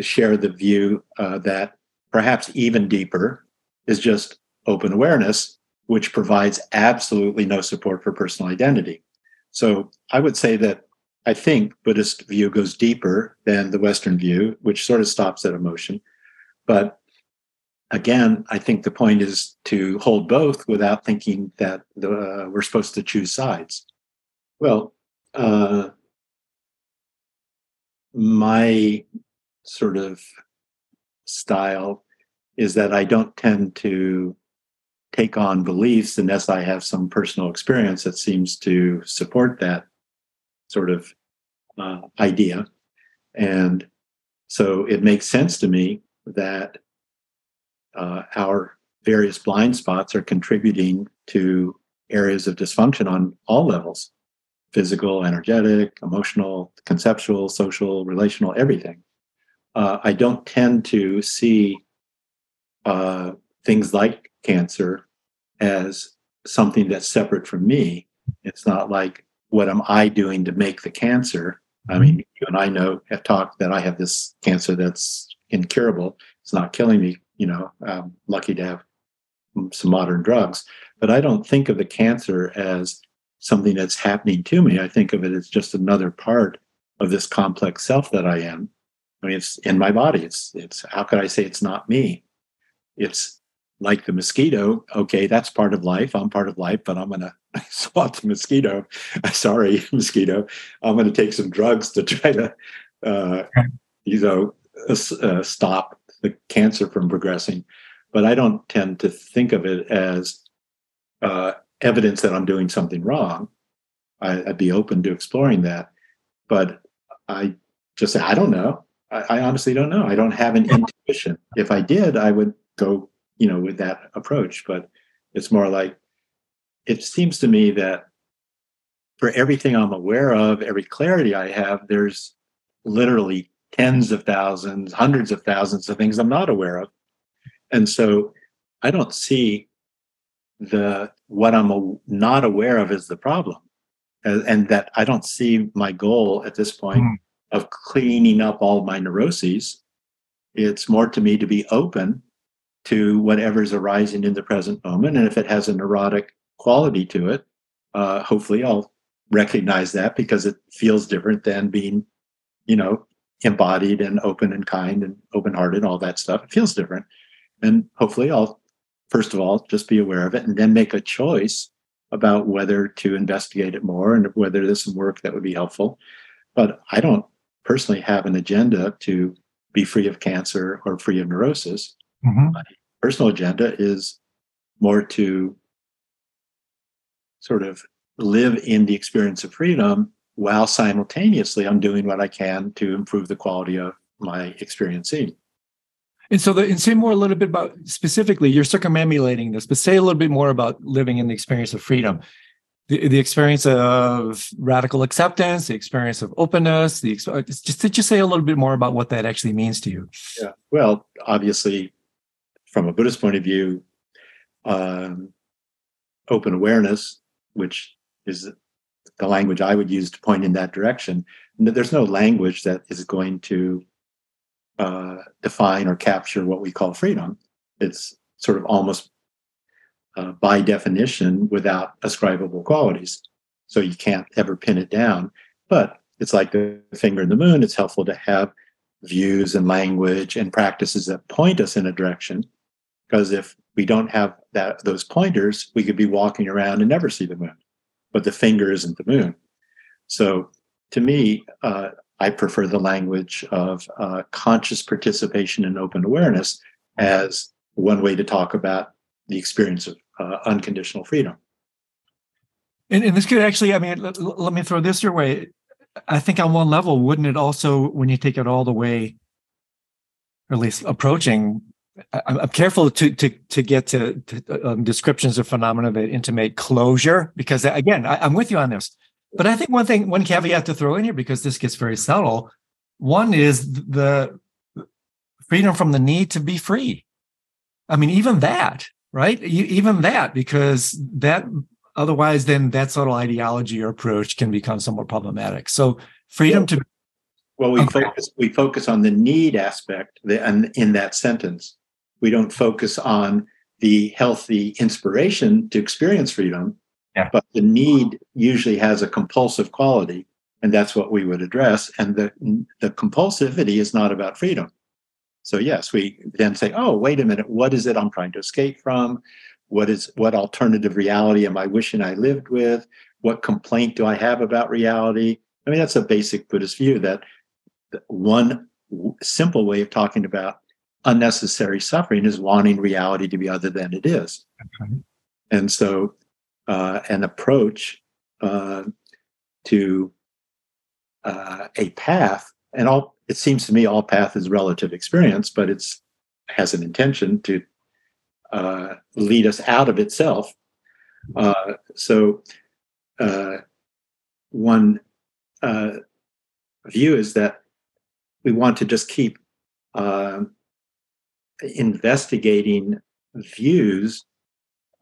S2: share the view uh, that perhaps even deeper is just open awareness, which provides absolutely no support for personal identity. So I would say that I think Buddhist view goes deeper than the Western view, which sort of stops at emotion. But again, I think the point is to hold both without thinking that the, uh, we're supposed to choose sides. Well, uh, my sort of style is that I don't tend to take on beliefs unless I have some personal experience that seems to support that sort of uh, idea. And so it makes sense to me that uh, our various blind spots are contributing to areas of dysfunction on all levels physical, energetic, emotional, conceptual, social, relational, everything. Uh, I don't tend to see uh, things like cancer as something that's separate from me. It's not like what am I doing to make the cancer? I mm-hmm. mean, you and I know have talked that I have this cancer that's incurable. It's not killing me. You know, I'm lucky to have some modern drugs, but I don't think of the cancer as something that's happening to me. I think of it as just another part of this complex self that I am. I mean, it's in my body. It's it's how could I say it's not me? It's like the mosquito. Okay, that's part of life. I'm part of life, but I'm gonna swat the mosquito. Sorry, mosquito. I'm gonna take some drugs to try to, uh, you know, uh, stop the cancer from progressing. But I don't tend to think of it as uh, evidence that I'm doing something wrong. I, would be open to exploring that, but I just say I don't know. I, I honestly don't know. I don't have an intuition. If I did, I would go, you know, with that approach. But it's more like it seems to me that for everything I'm aware of, every clarity I have, there's literally tens of thousands, hundreds of thousands of things I'm not aware of. And so I don't see the what I'm not aware of is the problem. And, that I don't see my goal at this point mm. of cleaning up all my neuroses. It's more to me to be open to whatever's arising in the present moment. And if it has a neurotic quality to it, uh, hopefully I'll recognize that because it feels different than being, you know, embodied and open and kind and open hearted, all that stuff. It feels different. And hopefully I'll, first of all, just be aware of it and then make a choice about whether to investigate it more and whether there's some work that would be helpful. But I don't personally have an agenda to be free of cancer or free of neurosis. Mm-hmm. My personal agenda is more to sort of live in the experience of freedom while simultaneously I'm doing what I can to improve the quality of my experiencing.
S1: And so, the, and say more a little bit about specifically, you're circumambulating this, but say a little bit more about living in the experience of freedom, the, the experience of radical acceptance, the experience of openness. The just to just say a little bit more about what that actually means to you.
S2: Yeah. Well, obviously, from a Buddhist point of view, um, open awareness, which is the language I would use to point in that direction. There's no language that is going to uh, define or capture what we call freedom. It's sort of almost uh, by definition without ascribable qualities. So you can't ever pin it down. But it's like the finger in the moon. It's helpful to have views and language and practices that point us in a direction. Because if we don't have that those pointers, we could be walking around and never see the moon but the finger isn't the moon. So to me, uh, I prefer the language of uh, conscious participation in open awareness as one way to talk about the experience of uh, unconditional freedom.
S1: And, and, this could actually, I mean, let, me throw this your way. I think on one level, wouldn't it also, when you take it all the way, or at least approaching I'm careful to to to get to, to um, descriptions of phenomena that intimate closure because again I, am with you on this. But I think one thing, one caveat to throw in here because this gets very subtle. One is the freedom from the need to be free. I mean, even that, right? Even that, because that otherwise, then that subtle ideology or approach can become somewhat problematic. So freedom to
S2: well, we okay. focus we focus on the need aspect and in that sentence we don't focus on the healthy inspiration to experience freedom, yeah. but the need usually has a compulsive quality, and that's what we would address. And the the compulsivity is not about freedom. So yes, we then say, oh, wait a minute, what is it I'm trying to escape from? What is what alternative reality am I wishing I lived with? What complaint do I have about reality? I mean, that's a basic Buddhist view that one simple way of talking about unnecessary suffering is wanting reality to be other than it is. Okay. And so, uh, an approach uh, to uh, a path, and all it seems to me all path is relative experience, but it's has an intention to uh, lead us out of itself. Uh, so, uh, one view is that we want to just keep investigating views,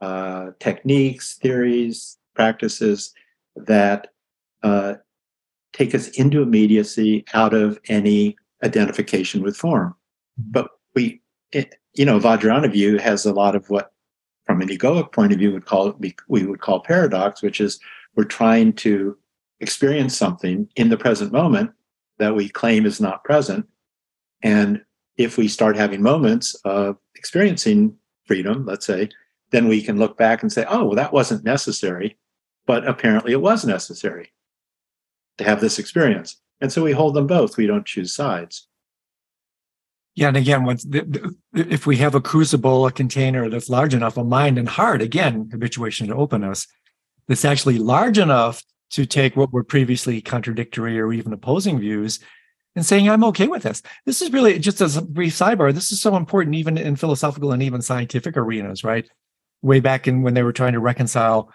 S2: uh, techniques, theories, practices that uh, take us into immediacy out of any identification with form. But we, it, you know, Vajrayana view has a lot of what, from an egoic point of view, would call we would call paradox, which is we're trying to experience something in the present moment that we claim is not present, and if we start having moments of experiencing freedom, let's say, then we can look back and say, oh, well, that wasn't necessary, but apparently it was necessary to have this experience. And so we hold them both. We don't choose sides.
S1: Yeah, and again, once if we have a crucible, a container that's large enough, a mind and heart, again, habituation to openness, that's actually large enough to take what were previously contradictory or even opposing views and saying, I'm okay with this. This is really just as a brief sidebar. This is so important, even in philosophical and even scientific arenas, right? Way back in when they were trying to reconcile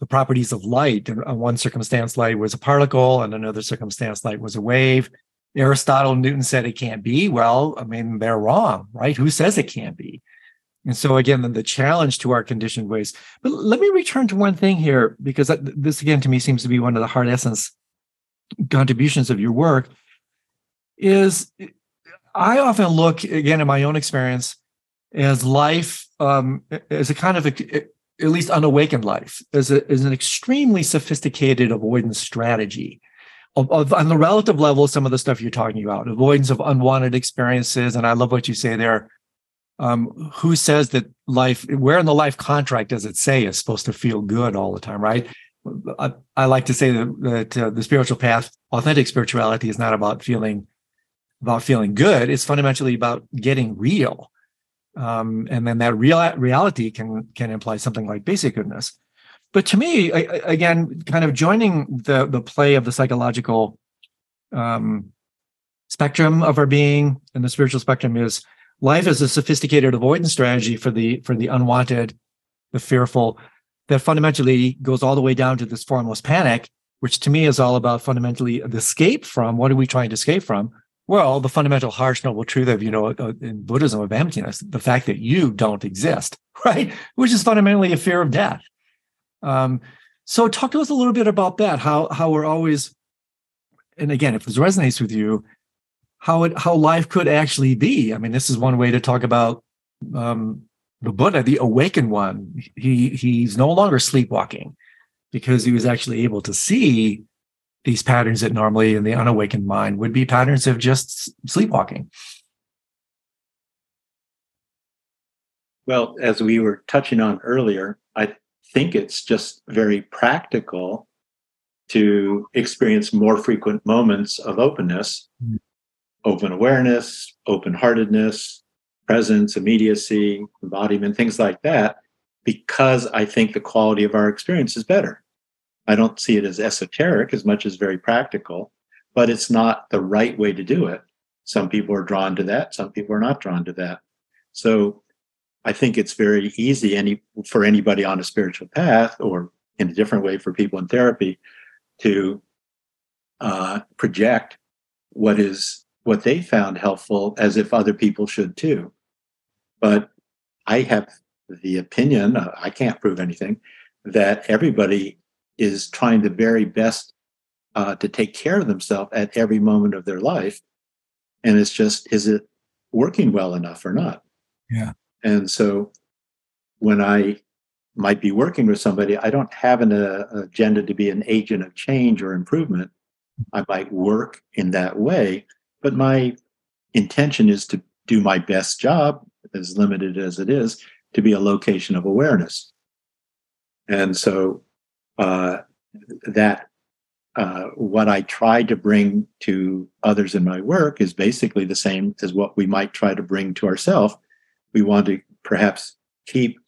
S1: the properties of light. And uh, one circumstance, light was a particle, and another circumstance, light was a wave. Aristotle Newton said it can't be. Well, I mean, they're wrong, right? Who says it can't be? And so again, the challenge to our conditioned ways. But let me return to one thing here, because this again to me seems to be one of the hard essence contributions of your work is I often look again in my own experience as life um, as a kind of a, at least unawakened life as, a, as an extremely sophisticated avoidance strategy. Of, of, on the relative level, some of the stuff you're talking about, avoidance of unwanted experiences, and I love what you say there. um, who says that life, where in the life contract does it say is supposed to feel good all the time, right? I, I like to say that, that uh, the spiritual path, authentic spirituality, is not about feeling about feeling good. It's fundamentally about getting real, um, and then that real reality can can imply something like basic goodness. But to me, I, again, kind of joining the the play of the psychological um, spectrum of our being and the spiritual spectrum is life is a sophisticated avoidance strategy for the for the unwanted, the fearful, that fundamentally goes all the way down to this formless panic, which to me is all about fundamentally the escape from what are we trying to escape from? Well, the fundamental harsh noble truth of, you know, uh, in Buddhism of emptiness, the fact that you don't exist, right? Which is fundamentally a fear of death. Um, so talk to us a little bit about that, how how we're always, and again, if this resonates with you, how it how life could actually be. I mean, this is one way to talk about um, the Buddha, the awakened one, he he's no longer sleepwalking because he was actually able to see these patterns that normally in the unawakened mind would be patterns of just sleepwalking.
S2: Well, as we were touching on earlier, I think it's just very practical to experience more frequent moments of openness, mm-hmm. open awareness, open heartedness, presence, immediacy, embodiment, things like that, because I think the quality of our experience is better. I don't see it as esoteric as much as very practical, but it's not the right way to do it. Some people are drawn to that, some people are not drawn to that. So I think it's very easy any for anybody on a spiritual path or in a different way for people in therapy to uh, project what is what they found helpful as if other people should too. But I have the opinion, uh, I can't prove anything, that everybody is trying the very best uh, to take care of themselves at every moment of their life. And it's just, is it working well enough or not?
S1: Yeah.
S2: And so when I might be working with somebody, I don't have an uh, agenda to be an agent of change or improvement. I might work in that way, but my intention is to do my best job as limited as it is, to be a location of awareness. And so uh, that uh, what I try to bring to others in my work is basically the same as what we might try to bring to ourselves. We want to perhaps keep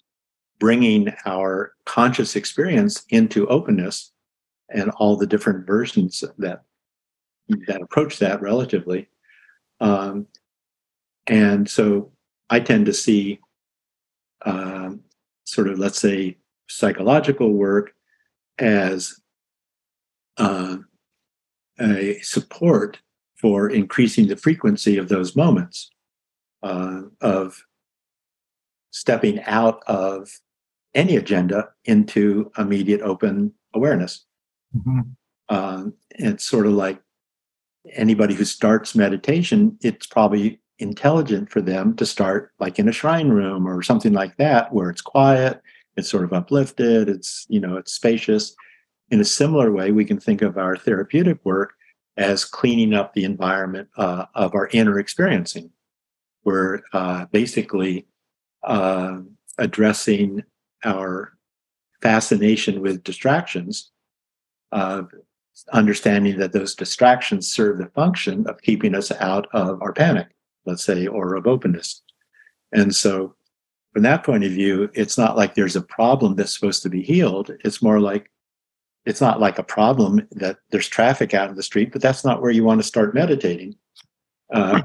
S2: bringing our conscious experience into openness and all the different versions that that approach that relatively. Um, and so I tend to see um, sort of, let's say, psychological work as uh, a support for increasing the frequency of those moments uh, of stepping out of any agenda into immediate open awareness. Mm-hmm. Uh, it's sort of like anybody who starts meditation, it's probably intelligent for them to start like in a shrine room or something like that where it's quiet it's sort of uplifted it's you know it's spacious in a similar way we can think of our therapeutic work as cleaning up the environment uh, of our inner experiencing we're uh, basically uh, addressing our fascination with distractions understanding that those distractions serve the function of keeping us out of our panic let's say, or of openness. And so, from that point of view, it's not like there's a problem that's supposed to be healed. It's more like it's not like a problem that there's traffic out in the street, but that's not where you want to start meditating uh,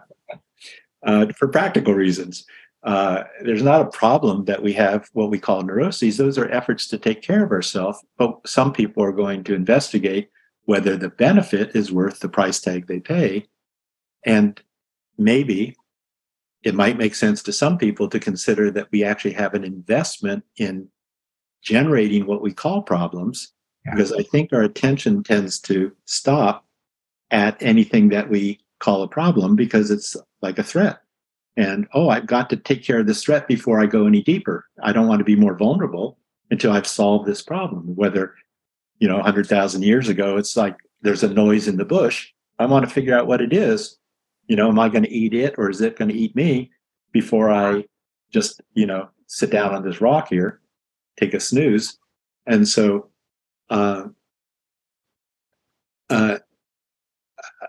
S2: uh, for practical reasons. Uh, there's not a problem that we have what we call neuroses. Those are efforts to take care of ourselves. But some people are going to investigate whether the benefit is worth the price tag they pay. And maybe it might make sense to some people to consider that we actually have an investment in generating what we call problems yeah. because i think our attention tends to stop at anything that we call a problem because it's like a threat. And oh i've got to take care of this threat before i go any deeper. I don't want to be more vulnerable until i've solved this problem. Whether you know 100000 years ago it's like there's a noise in the bush. I want to figure out what it is you know am i going to eat it or is it going to eat me before i just you know sit down on this rock here, take a snooze, and so uh, uh,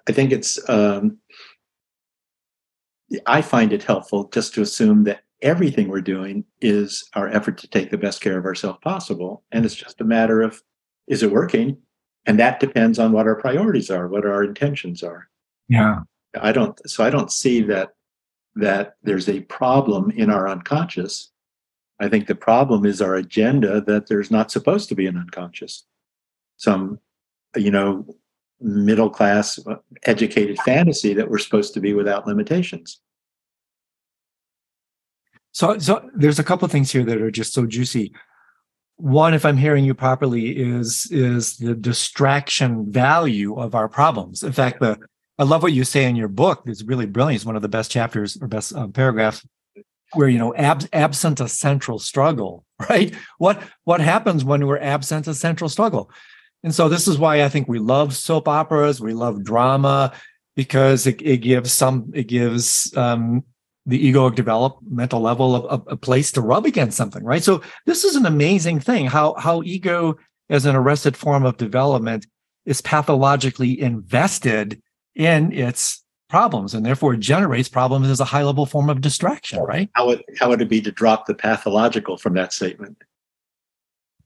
S2: I think it's um, I find it helpful just to assume that everything we're doing is our effort to take the best care of ourselves possible, and it's just a matter of is it working, and that depends on what our priorities are, what our intentions are.
S1: Yeah,
S2: I don't. So I don't see that that there's a problem in our unconscious. I think the problem is our agenda that there's not supposed to be an unconscious. Some, you know, middle class uh, educated fantasy that we're supposed to be without limitations.
S1: So, so there's a couple of things here that are just so juicy. One, if I'm hearing you properly, is is the distraction value of our problems. In fact, the I love what you say in your book. It's really brilliant. It's one of the best chapters or best uh, paragraphs where you know ab- absent a central struggle, right? What what happens when we're absent a central struggle? And so this is why I think we love soap operas, we love drama because it, it gives some it gives um, the egoic developmental level of, a place to rub against something, right? So this is an amazing thing how how ego as an arrested form of development is pathologically invested in its problems and therefore generates problems as a high level form of distraction, right?
S2: How would how would it be to drop the pathological from that statement?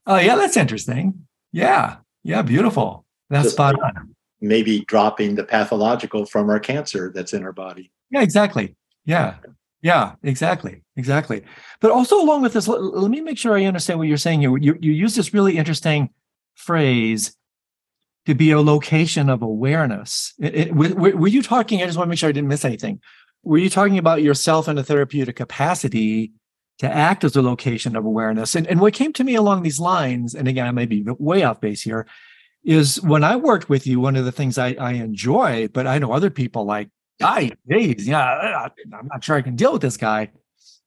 S1: Oh yeah, that's interesting. Yeah, yeah, beautiful. That's Just spot on.
S2: Maybe dropping the pathological from our cancer that's in our body.
S1: Yeah, exactly. Yeah. Yeah, exactly. Exactly. But also along with this, let, let me make sure I understand what you're saying here. You, you use this really interesting phrase to be a location of awareness. It, it, were, were, you talking? I just want to make sure I didn't miss anything. Were you talking about yourself in a therapeutic capacity to act as a location of awareness? And, and what came to me along these lines, and again, I may be way off base here, is when I worked with you, one of the things I, I enjoy, but I know other people like, I, geez, yeah, I'm not sure I can deal with this guy,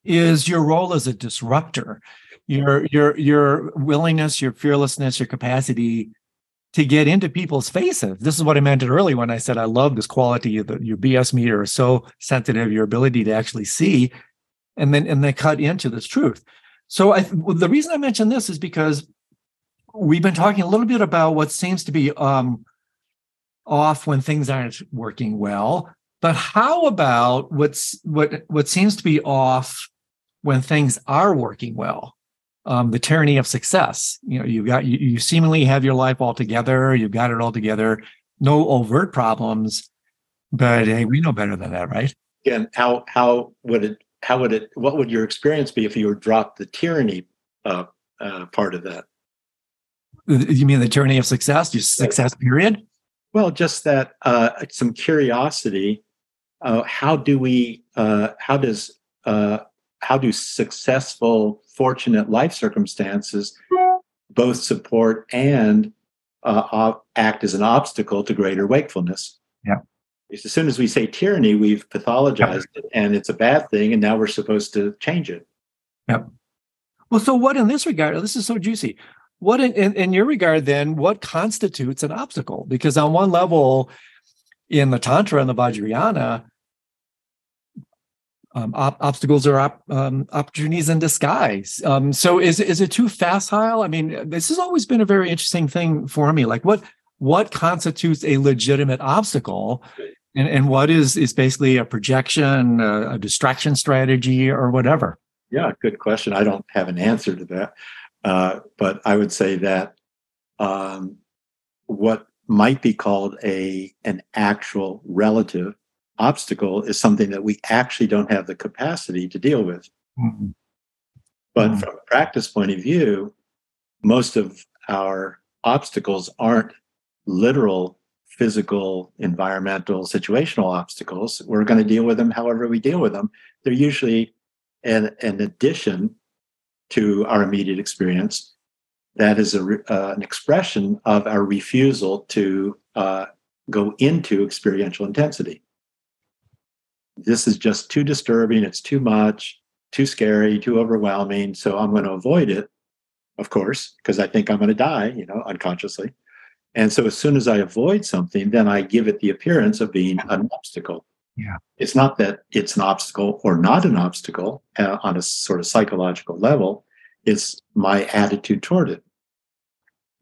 S1: is your role as a disruptor. Your your your willingness, your fearlessness, your capacity to get into people's faces. This is what I meant earlier when I said I love this quality the, your BS meter is so sensitive, your ability to actually see and then and then cut into this truth. So I, the reason I mention this is because we've been talking a little bit about what seems to be um, off when things aren't working well. But how about what's what what seems to be off when things are working well? Um, the tyranny of success. You know, you got you, you seemingly have your life all together. You've got it all together. No overt problems, but hey, we know better than that, right?
S2: Again, how how would it how would it what would your experience be if you were dropped the tyranny uh, uh, part of that?
S1: You mean the tyranny of success? Just success period?
S2: Well, just that uh, some curiosity. Uh, how do we? Uh, how does uh, how do successful, fortunate life circumstances both support and uh, act as an obstacle to greater wakefulness?
S1: Yeah.
S2: As soon as we say tyranny, we've pathologized it and it's a bad thing, and now we're supposed to change it.
S1: Yep. Well, so what in this regard? This is so juicy. What in, in, in your regard, then, what constitutes an obstacle? Because on one level, in the Tantra and the Vajrayana, um, op- obstacles or op- um, opportunities in disguise. Um, so is is it too facile? I mean, this has always been a very interesting thing for me. Like what what constitutes a legitimate obstacle, and, and what is is basically a projection, a, a distraction strategy, or whatever.
S2: Yeah, good question. I don't have an answer to that, uh, but I would say that um, what might be called a an actual relative obstacle is something that we actually don't have the capacity to deal with. Mm-hmm. But mm-hmm. from a practice point of view, most of our obstacles aren't literal physical, environmental, situational obstacles. We're going to deal with them however we deal with them. They're usually an, an addition to our immediate experience that is a, uh, an expression of our refusal to uh, go into experiential intensity this is just too disturbing. It's too much, too scary, too overwhelming. So I'm going to avoid it, of course, because I think I'm going to die, you know, unconsciously. And so as soon as I avoid something, then I give it the appearance of being an obstacle.
S1: Yeah.
S2: It's not that it's an obstacle or not an obstacle uh, on a sort of psychological level. It's my attitude toward it.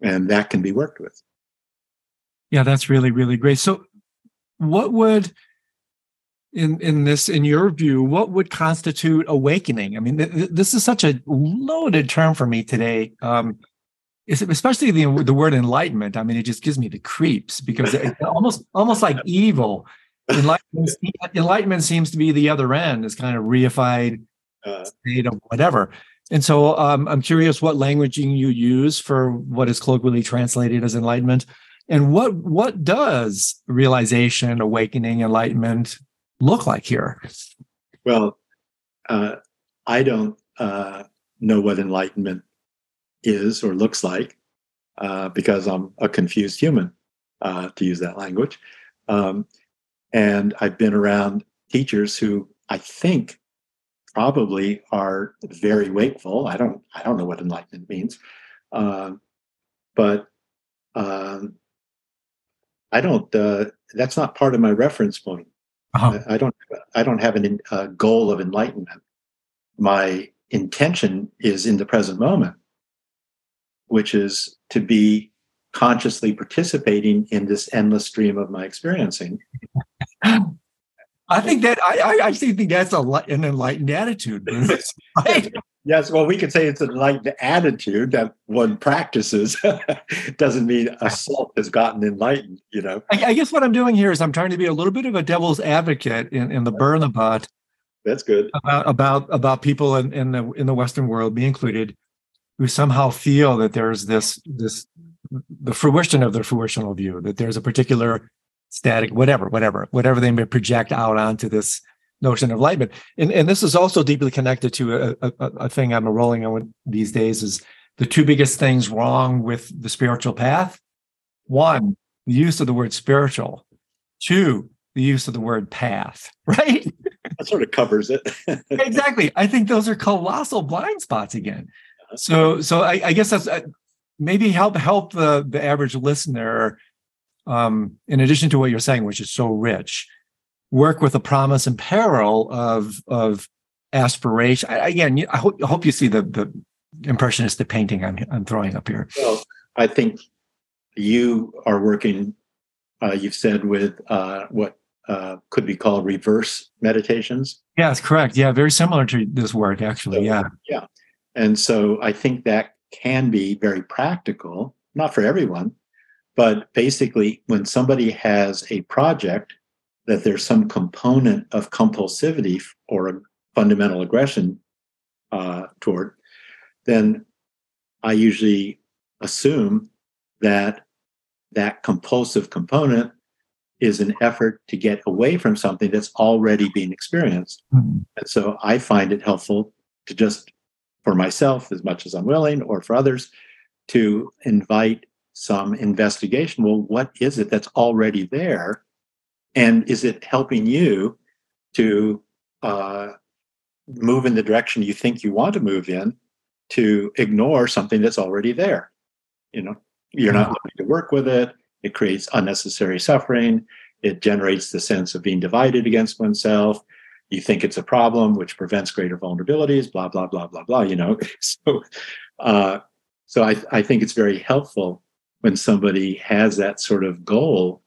S2: And that can be worked with.
S1: Yeah, that's really, really great. So, what would in in this in your view what would constitute awakening? I mean th- this is such a loaded term for me today um especially the the word enlightenment. I mean it just gives me the creeps because it's almost almost like evil. Enlightenment, enlightenment seems to be the other end, this kind of reified uh, state of whatever. And so um, I'm curious what languaging you use for what is colloquially translated as enlightenment. And what what does realization, awakening, enlightenment look like here?
S2: Well, uh, I don't uh, know what enlightenment is or looks like uh, because I'm a confused human, uh, to use that language. Um, and I've been around teachers who I think probably are very wakeful. I don't I don't know what enlightenment means, uh, but um, I don't. Uh, that's not part of my reference point. Uh-huh. I, I, don't. I don't have a uh, goal of enlightenment. My intention is in the present moment, which is to be consciously participating in this endless stream of my experiencing.
S1: I think that I, I actually think that's a, an enlightened attitude.
S2: Yes, well, we could say it's an enlightened attitude that one practices. Doesn't mean a salt has gotten enlightened, you know.
S1: I, I, guess what I'm doing here is I'm trying to be a little bit of a devil's advocate in, in the burn the butt.
S2: That's good.
S1: About about about people in, in the in the Western world, me included, who somehow feel that there's this this the fruition of their fruitional view, that there's a particular static, whatever, whatever, whatever they may project out onto this notion of enlightenment. And, and this is also deeply connected to a, a, a thing I'm rolling on these days is the two biggest things wrong with the spiritual path. One, the use of the word spiritual. Two, the use of the word path, right?
S2: That sort of covers it.
S1: exactly. I think those are colossal blind spots again. So, so I, I guess that's maybe help help the the average listener um, in addition to what you're saying which is so rich work with the promise and peril of of aspiration. I, again i hope, I hope you see the the impressionistic painting I'm, I'm throwing up here.
S2: Well i think you are working uh, you've said with uh, what uh, could be called reverse meditations.
S1: Yes correct. Yeah very similar to this work actually. So, yeah.
S2: yeah. And so i think that can be very practical, not for everyone, but basically, when somebody has a project that there's some component of compulsivity or a fundamental aggression uh, toward, then I usually assume that that compulsive component is an effort to get away from something that's already being experienced. Mm-hmm. And so I find it helpful to just for myself as much as I'm willing or for others to invite some investigation. Well, what is it that's already there? And is it helping you to uh, move in the direction you think you want to move in to ignore something that's already there? You know, you're not looking to work with it. It creates unnecessary suffering. It generates the sense of being divided against oneself you think it's a problem which prevents greater vulnerabilities blah blah blah blah blah you know so uh, so I, I think it's very helpful when somebody has that sort of goal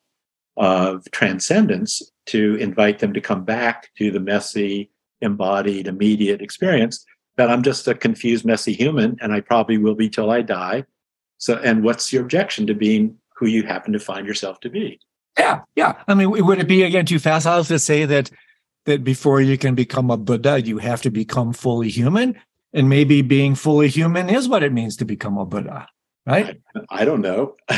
S2: of transcendence to invite them to come back to the messy embodied immediate experience that i'm just a confused messy human and i probably will be till i die so and what's your objection to being who you happen to find yourself to be
S1: yeah yeah i mean would it be again too facile to say that that before you can become a Buddha, you have to become fully human. And maybe being fully human is what it means to become a Buddha, right?
S2: I, I don't know.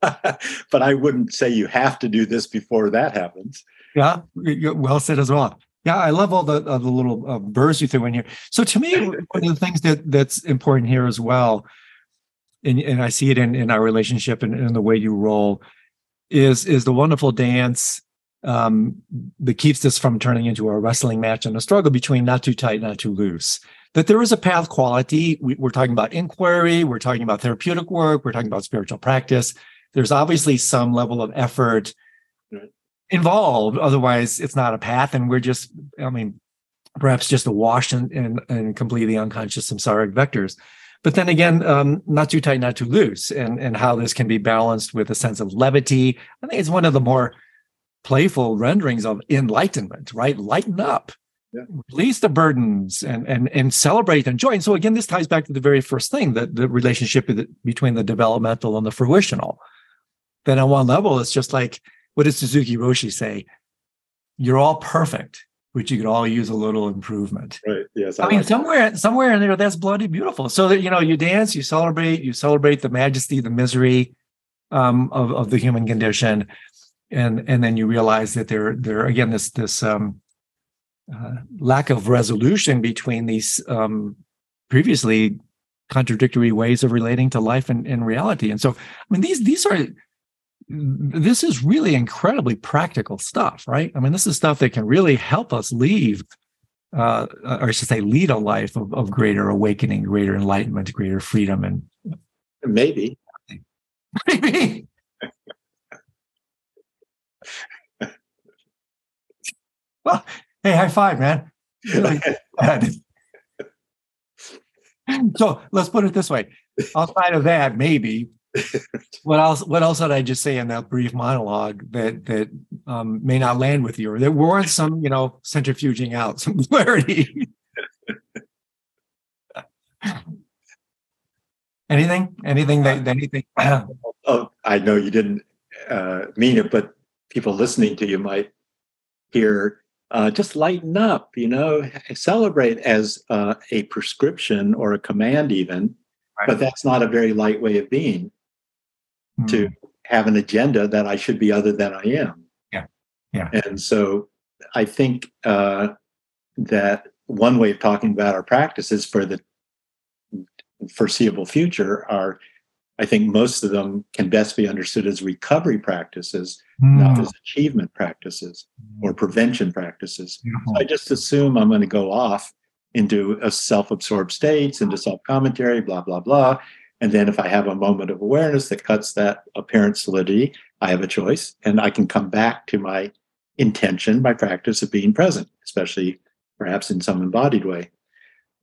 S2: but I wouldn't say you have to do this before that happens.
S1: Yeah, well said as well. Yeah, I love all the, uh, the little uh, burrs you threw in here. So to me, one of the things that that's important here as well, and, and I see it in, in our relationship and in the way you roll, is is the wonderful dance um, that keeps this from turning into a wrestling match and a struggle between not too tight, not too loose. That there is a path quality. We, we're talking about inquiry, we're talking about therapeutic work, we're talking about spiritual practice. There's obviously some level of effort involved. Otherwise, it's not a path, and we're just, I mean, perhaps just awash and and, completely unconscious samsaric vectors. But then again, um, not too tight, not too loose, and and how this can be balanced with a sense of levity. I think it's one of the more playful renderings of enlightenment. Right, lighten up. Yeah. Release the burdens and and and celebrate and enjoy. And so again, this ties back to the very first thing that the relationship between the developmental and the fruitional. Then on one level, it's just like what does Suzuki Roshi say? You're all perfect, but you could all use a little improvement.
S2: Right. Yes.
S1: I, I mean, like somewhere, that. somewhere in there, that's bloody beautiful. So that you know, you dance, you celebrate, you celebrate the majesty, the misery um, of of the human condition, and and then you realize that there there again this this um, uh, lack of resolution between these um, previously contradictory ways of relating to life and, and reality. And so, I mean, these these are this is really incredibly practical stuff, right? I mean, this is stuff that can really help us leave, uh, or I should say, lead a life of, of greater awakening, greater enlightenment, greater freedom, and
S2: maybe,
S1: maybe. well, Hey, high five, man. so let's put it this way. Outside of that, maybe. what else? What else did I just say in that brief monologue that that um, may not land with you, or there weren't some, you know, centrifuging out some clarity? anything? Anything that anything?
S2: oh, I know you didn't uh, mean it, but people listening to you might hear uh, just lighten up, you know, celebrate as uh, a prescription or a command, even. But that's not a very light way of being mm. to have an agenda that I should be other than I am.
S1: Yeah. Yeah.
S2: And so I think uh, that one way of talking about our practices for the foreseeable future are I think most of them can best be understood as recovery practices, mm. not as achievement practices or prevention practices. So I just assume I'm going to go off into a self-absorbed states, into self-commentary, blah, blah, blah. And then if I have a moment of awareness that cuts that apparent solidity, I have a choice and I can come back to my intention, my practice of being present, especially perhaps in some embodied way.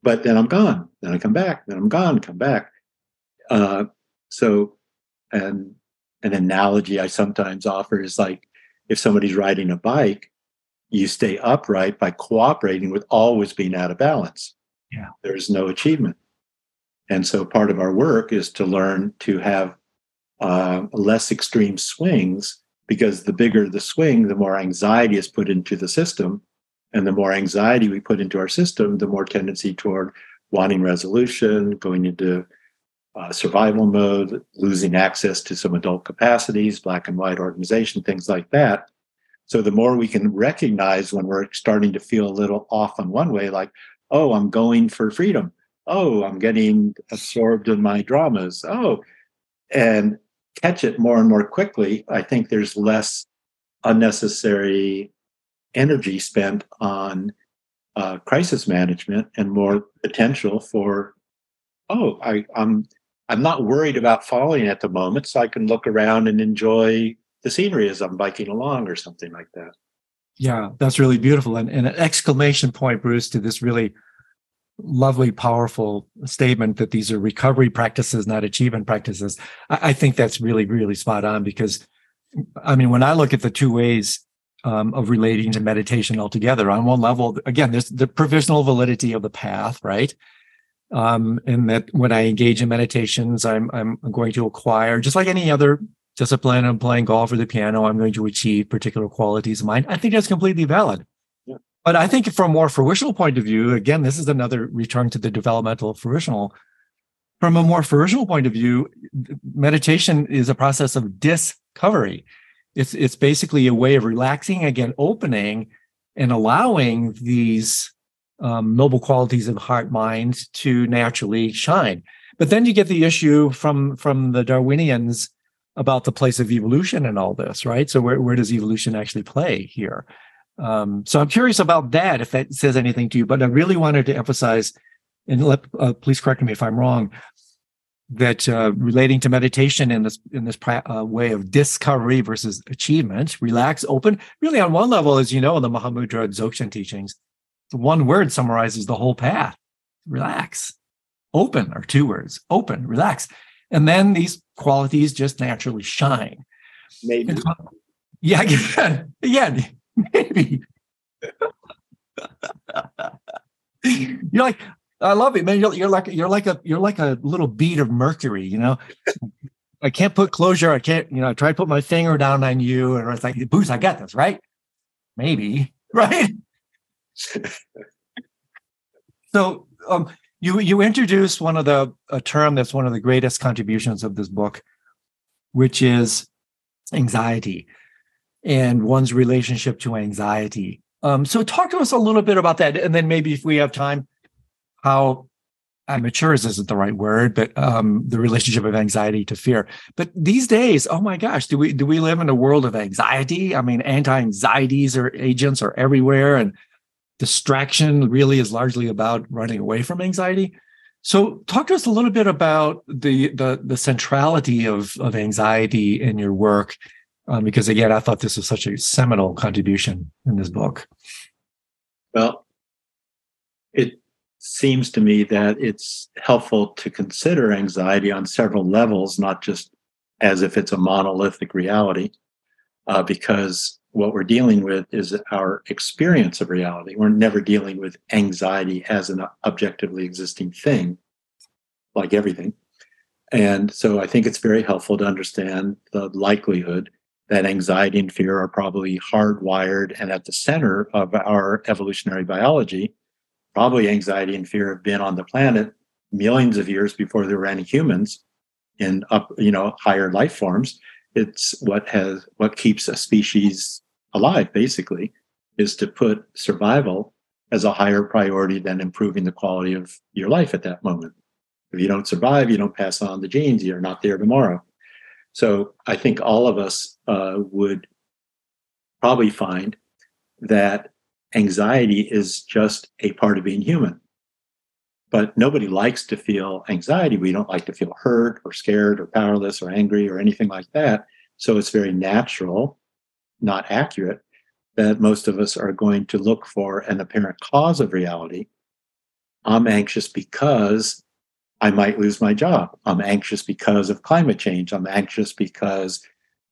S2: But then I'm gone. Then I come back. Then I'm gone, come back. Uh, so, and an analogy I sometimes offer is like if somebody's riding a bike, you stay upright by cooperating with always being out of balance.
S1: Yeah.
S2: There's no achievement. And so part of our work is to learn to have uh, less extreme swings because the bigger the swing, the more anxiety is put into the system. And the more anxiety we put into our system, the more tendency toward wanting resolution, going into uh, survival mode, losing access to some adult capacities, black and white organization, things like that. So the more we can recognize when we're starting to feel a little off on one way, like, oh, I'm going for freedom. Oh, I'm getting absorbed in my dramas. Oh, and catch it more and more quickly, I think there's less unnecessary energy spent on uh, crisis management and more potential for, oh, I, I'm I'm not worried about falling at the moment, so I can look around and enjoy the scenery as I'm biking along or something like that.
S1: Yeah, that's really beautiful. And, and an exclamation point, Bruce, to this really lovely, powerful statement that these are recovery practices, not achievement practices. I, I think that's really, really spot on because, I mean, when I look at the two ways um, of relating to meditation altogether, on one level, again, there's the provisional validity of the path, right? um, and that when I engage in meditations, I'm I'm going to acquire just like any other discipline. I'm playing golf or the piano. I'm going to achieve particular qualities of mind. I think that's completely valid. But I think from a more fruitional point of view, again, this is another return to the developmental fruitional. From a more fruitional point of view, meditation is a process of discovery. It's it's basically a way of relaxing, again, opening and allowing these um, noble qualities of heart mind to naturally shine. But then you get the issue from from the Darwinians about the place of evolution and all this, right? So where where does evolution actually play here? Um, so I'm curious about that if that says anything to you. But I really wanted to emphasize, and let uh, please correct me if I'm wrong. that uh, relating to meditation in this in this uh, way of discovery versus achievement, relax, open. Really, on one level, as you know, in the Mahamudra Dzogchen teachings, the one word summarizes the whole path: relax, open, or two words: open, relax, and then these qualities just naturally shine.
S2: Maybe.
S1: yeah, again, again, maybe. You're like, I love it, man. You're, you're like you're like a you're like a little bead of mercury, you know. I can't put closure. I can't, you know, I try to put my finger down on you, and it's like, Bruce, I got this, right? Maybe, right? so, um, you you introduced one of the a term that's one of the greatest contributions of this book, which is anxiety and one's relationship to anxiety. Um, so, talk to us a little bit about that, and then maybe if we have time, how matures isn't the right word, but um, the relationship of anxiety to fear. But these days, oh my gosh, do we do we live in a world of anxiety? I mean, anti-anxieties or agents are everywhere, and distraction really is largely about running away from anxiety. So, talk to us a little bit about the the, the centrality of of anxiety in your work, um, because again, I thought this was such a seminal contribution in this book.
S2: Well, it seems to me that it's helpful to consider anxiety on several levels, not just as if it's a monolithic reality, uh, because what we're dealing with is our experience of reality. We're never dealing with anxiety as an objectively existing thing, like everything. And so I think it's very helpful to understand the likelihood that anxiety and fear are probably hardwired and at the center of our evolutionary biology. Probably anxiety and fear have been on the planet millions of years before there were any humans in up you know higher life forms. It's what has what keeps a species alive basically is to put survival as a higher priority than improving the quality of your life at that moment. If you don't survive you don't pass on the genes you're not there tomorrow so i think all of us uh, would probably find that anxiety is just a part of being human. But nobody likes to feel anxiety. We don't like to feel hurt or scared or powerless or angry or anything like that. So it's very natural, not accurate, that most of us are going to look for an apparent cause of reality. I'm anxious because I might lose my job. I'm anxious because of climate change. I'm anxious because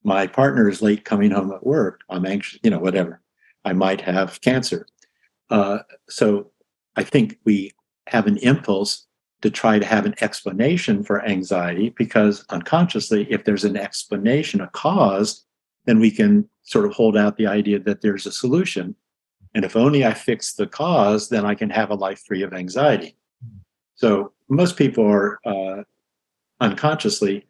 S2: my partner is late coming home at work. I'm anxious, you know, whatever. I might have cancer. Uh, so I think we have an impulse to try to have an explanation for anxiety because unconsciously, if there's an explanation, a cause, then we can sort of hold out the idea that there's a solution. And if only I fix the cause, then I can have a life free of anxiety. So most people are uh, unconsciously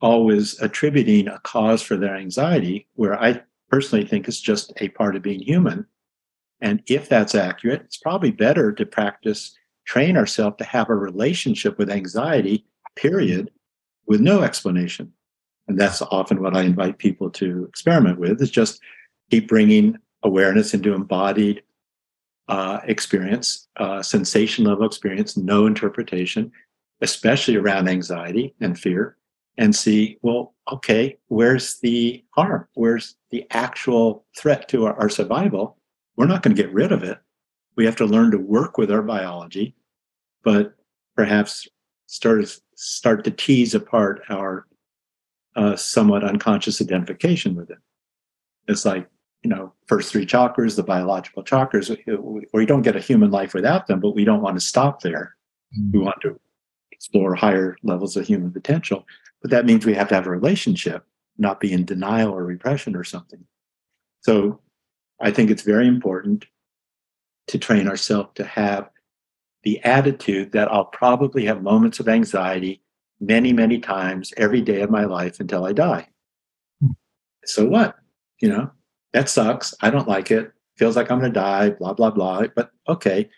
S2: always attributing a cause for their anxiety, where I personally think it's just a part of being human. And if that's accurate, it's probably better to practice, train ourselves to have a relationship with anxiety, period, with no explanation. And that's often what I invite people to experiment with is just keep bringing awareness into embodied uh, experience, uh, sensation level experience, no interpretation, especially around anxiety and fear, and see, well, okay, where's the harm? Where's the actual threat to our, our survival? We're not going to get rid of it. We have to learn to work with our biology, but perhaps start start to tease apart our uh, somewhat unconscious identification with it. It's like you know, first three chakras, the biological chakras, we don't get a human life without them, but we don't want to stop there. Mm-hmm. We want to explore higher levels of human potential. But that means we have to have a relationship, not be in denial or repression or something. So I think it's very important to train ourselves to have the attitude that I'll probably have moments of anxiety many, many times every day of my life until I die. Hmm. So what? You know, that sucks. I don't like it. Feels like I'm going to die, blah, blah, blah. But okay,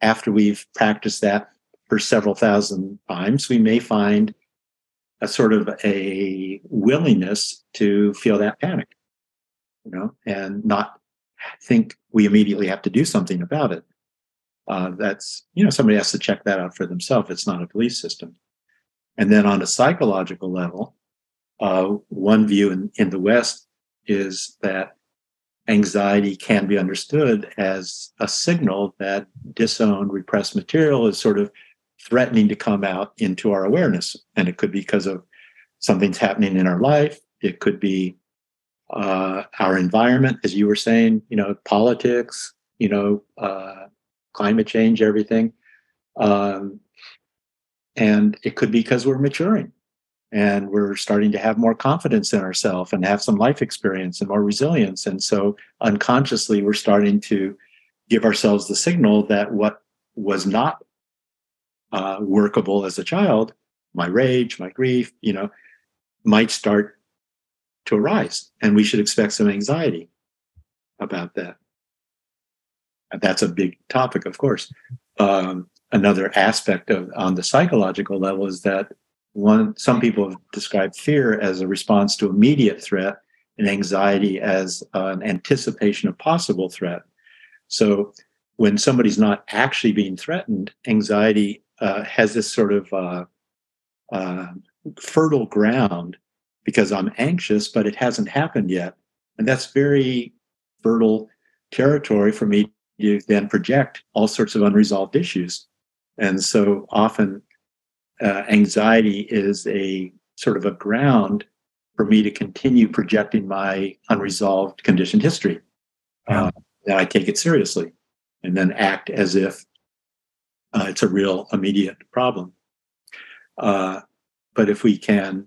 S2: after we've practiced that for several thousand times, we may find a sort of a willingness to feel that panic, you know, and not think we immediately have to do something about it. Uh, that's, you know, somebody has to check that out for themselves. It's not a belief system. And then on a psychological level, uh, one view in, in the West is that anxiety can be understood as a signal that disowned, repressed material is sort of threatening to come out into our awareness. And it could be because of something's happening in our life. It could be uh, our environment, as you were saying, you know, politics, you know, uh, climate change, everything. Um, and it could be because we're maturing and we're starting to have more confidence in ourselves and have some life experience and more resilience. And so unconsciously, we're starting to give ourselves the signal that what was not uh, workable as a child, my rage, my grief, you know, might start to arise. And we should expect some anxiety about that. That's a big topic, of course. Um, another aspect of on the psychological level is that one some people have described fear as a response to immediate threat and anxiety as an anticipation of possible threat. So when somebody's not actually being threatened anxiety uh, has this sort of uh, uh, fertile ground because i'm anxious but it hasn't happened yet. And that's very fertile territory for me to then project all sorts of unresolved issues. And so often uh, anxiety is a sort of a ground for me to continue projecting my unresolved conditioned history. Yeah. Uh, that I take it seriously and then act as if uh, it's a real immediate problem. Uh, but if we can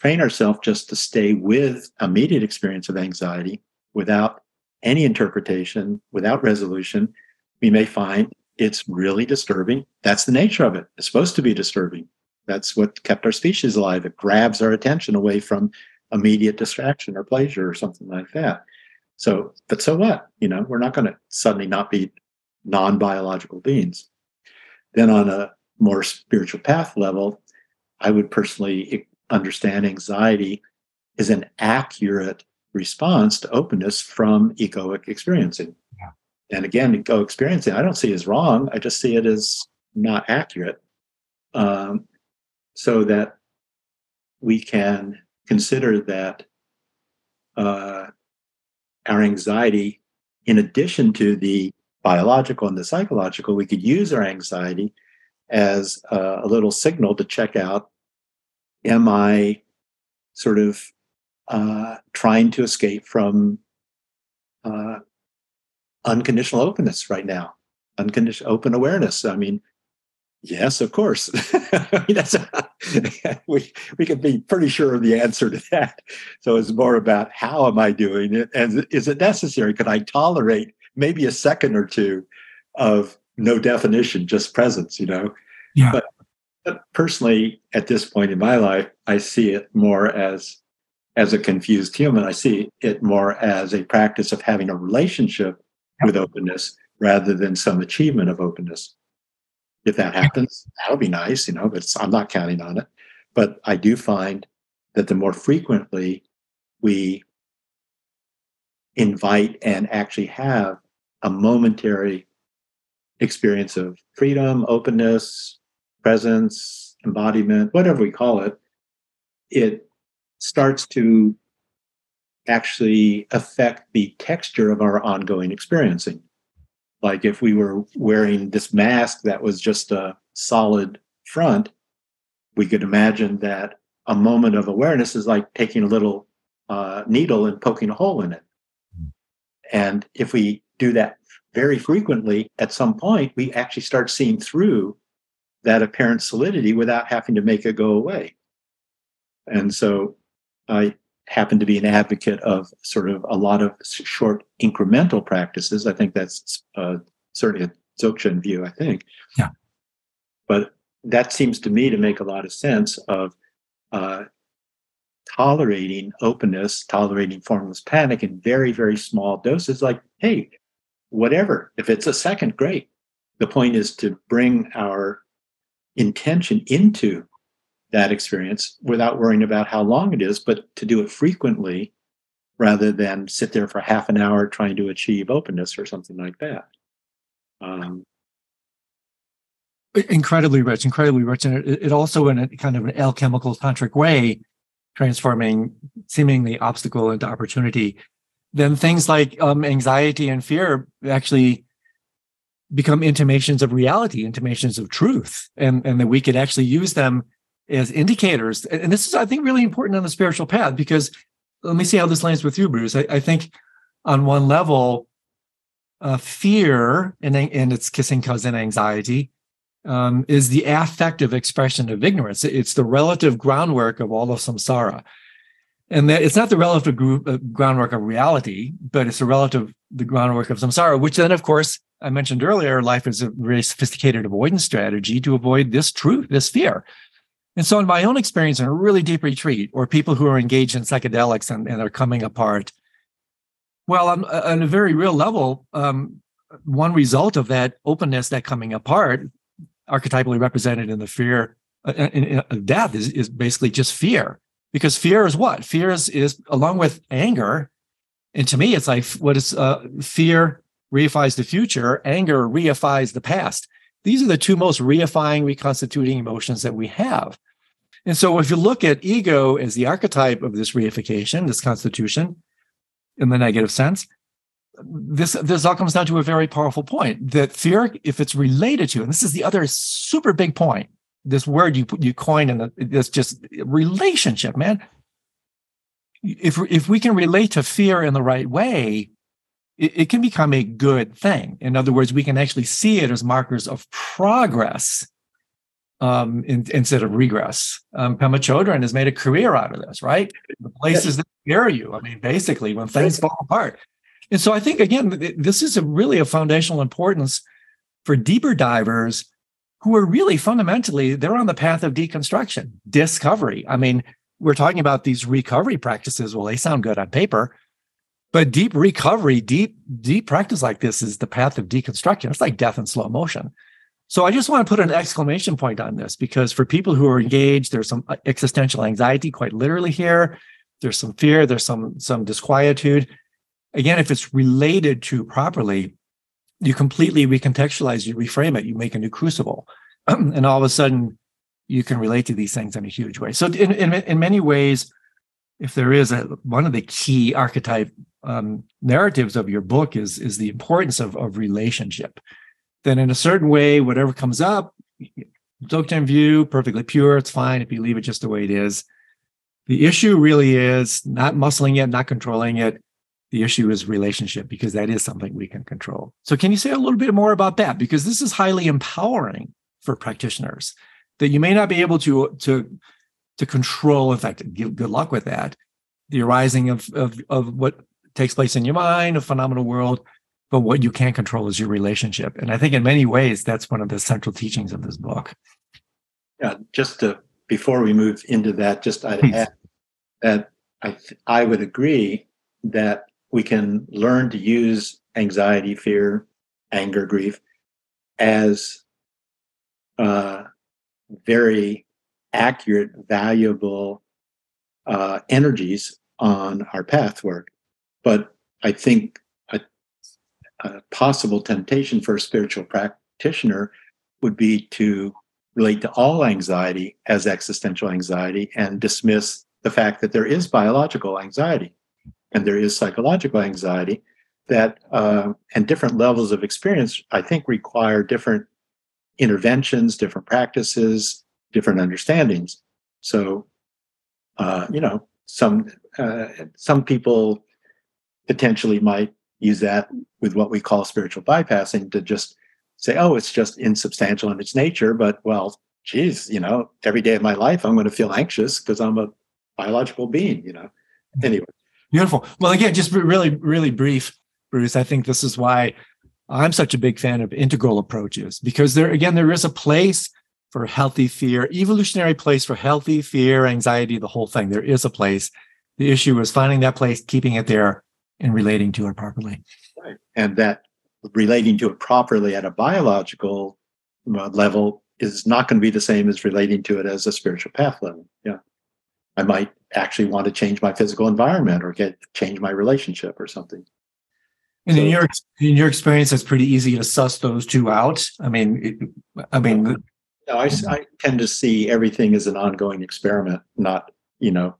S2: train ourselves just to stay with immediate experience of anxiety without any interpretation, without resolution, we may find it's really disturbing. That's the nature of it. It's supposed to be disturbing. That's what kept our species alive. It grabs our attention away from immediate distraction or pleasure or something like that. So, but so what? You know, we're not going to suddenly not be non biological beings. Then, on a more spiritual path level, I would personally understand anxiety is an accurate response to openness from egoic experiencing. And again, go experiencing, I don't see as wrong. I just see it as not accurate. Um, so that we can consider that uh, our anxiety, in addition to the biological and the psychological, we could use our anxiety as a, a little signal to check out am I sort of uh, trying to escape from uh, unconditional openness right now, unconditional open awareness. I mean, yes, of course. I mean, that's a, we we can be pretty sure of the answer to that. So it's more about how am I doing it, and is it necessary? Could I tolerate maybe a second or two of no definition, just presence? You know.
S3: Yeah.
S2: But, but personally, at this point in my life, I see it more as as a confused human. I see it more as a practice of having a relationship with openness rather than some achievement of openness. If that happens, that'll be nice, you know, but I'm not counting on it. But I do find that the more frequently we invite and actually have a momentary experience of freedom, openness, presence, embodiment, whatever we call it, it starts to actually affect the texture of our ongoing experiencing. Like if we were wearing this mask that was just a solid front, we could imagine that a moment of awareness is like taking a little uh, needle and poking a hole in it. And if we do that very frequently, at some point, we actually start seeing through that apparent solidity without having to make it go away. And so I happen to be an advocate of sort of a lot of short incremental practices. I think that's uh, certainly a Dzogchen view, I think.
S3: Yeah.
S2: But that seems to me to make a lot of sense of uh, tolerating openness, tolerating formless panic in very, very small doses. Like, hey, whatever. If it's a second, great. The point is to bring our intention into that experience without worrying about how long it is, but to do it frequently rather than sit there for half an hour trying to achieve openness or something like that. Um,
S1: incredibly rich, incredibly rich, and it, it also in a kind of an alchemical tantric way, transforming seemingly obstacle into opportunity. Then things like um, anxiety and fear actually become intimations of reality, intimations of truth, and and that we could actually use them as indicators. And this is, I think, really important on the spiritual path because let me see how this lands with you, Bruce. I, I think on one level, uh, fear and and its kissing cousin anxiety um, is the affective expression of ignorance. It's the relative groundwork of all of samsara. And that it's not the relative group, uh, groundwork of reality, but it's the relative the groundwork of samsara, which then, of course, I mentioned earlier, life is a very sophisticated avoidance strategy to avoid this truth, this fear. And so, in my own experience, in a really deep retreat, or people who are engaged in psychedelics and, and are coming apart, well, on, on a very real level, um, one result of that openness, that coming apart, archetypally represented in the fear uh, in, in death is, is basically just fear. Because fear is what? Fear is, is along with anger and to me it's like what is uh, fear reifies the future anger reifies the past these are the two most reifying reconstituting emotions that we have and so if you look at ego as the archetype of this reification this constitution in the negative sense this this all comes down to a very powerful point that fear, if it's related to, and this is the other super big point, this word you you coin in the this just relationship, man. If if we can relate to fear in the right way, it, it can become a good thing. In other words, we can actually see it as markers of progress um, in, instead of regress. Um, Pema Chodron has made a career out of this, right? The places that scare you. I mean, basically, when things fall apart, and so I think, again, this is a really a foundational importance for deeper divers who are really fundamentally, they're on the path of deconstruction, discovery. I mean, we're talking about these recovery practices. Well, they sound good on paper, but deep recovery, deep, deep practice like this is the path of deconstruction. It's like death in slow motion. So I just want to put an exclamation point on this because for people who are engaged, there's some uh, existential anxiety, quite literally here. There's some fear, there's some some disquietude again, if it's related to properly, you completely recontextualize, you reframe it, you make a new crucible, and all of a sudden you can relate to these things in a huge way. So, in in, in many ways, if there is a one of the key archetype um, narratives of your book is is the importance of of relationship. Then, in a certain way, whatever comes up, Dzogchen view, perfectly pure, it's fine if you leave it just the way it is. The issue really is not muscling it, not controlling it, the issue is relationship because that is something we can control. So, can you say a little bit more about that? Because this is highly empowering for practitioners that you may not be able to to to control. In fact, good luck with that. The arising of of of what takes place in your mind, a phenomenal world, but what you can't control is your relationship. And I think in many ways that's one of the central teachings of this book.
S2: Yeah, just to before we move into that, just I'd add that I I would agree that we can learn to use anxiety, fear, anger, grief as uh, very accurate, valuable uh, energies on our path work. But I think a, a possible temptation for a spiritual practitioner would be to relate to all anxiety as existential anxiety and dismiss the fact that there is biological anxiety and there is psychological anxiety that uh, and different levels of experience i think require different interventions different practices different understandings. So uh, you know some uh, some people potentially might use that with what we call spiritual bypassing to just say oh it's just insubstantial in its nature but well geez you know every day of my life i'm going to feel anxious because i'm a biological being you know anyway
S1: Beautiful. Well, again, just really, really brief, Bruce. I think this is why I'm such a big fan of integral approaches because there, again, there is a place for healthy fear, evolutionary place for healthy fear, anxiety, the whole thing. There is a place. The issue is finding that place, keeping it there, and relating to it properly.
S2: Right. And that relating to it properly at a biological uh, level is not going to be the same as relating to it as a spiritual path level. Yeah. I might actually want to change my physical environment or get change my relationship or something.
S1: And so, in your in your experience, it's pretty easy to suss those two out. I mean, it, I mean, no,
S2: I, I tend to see everything as an ongoing experiment, not you know.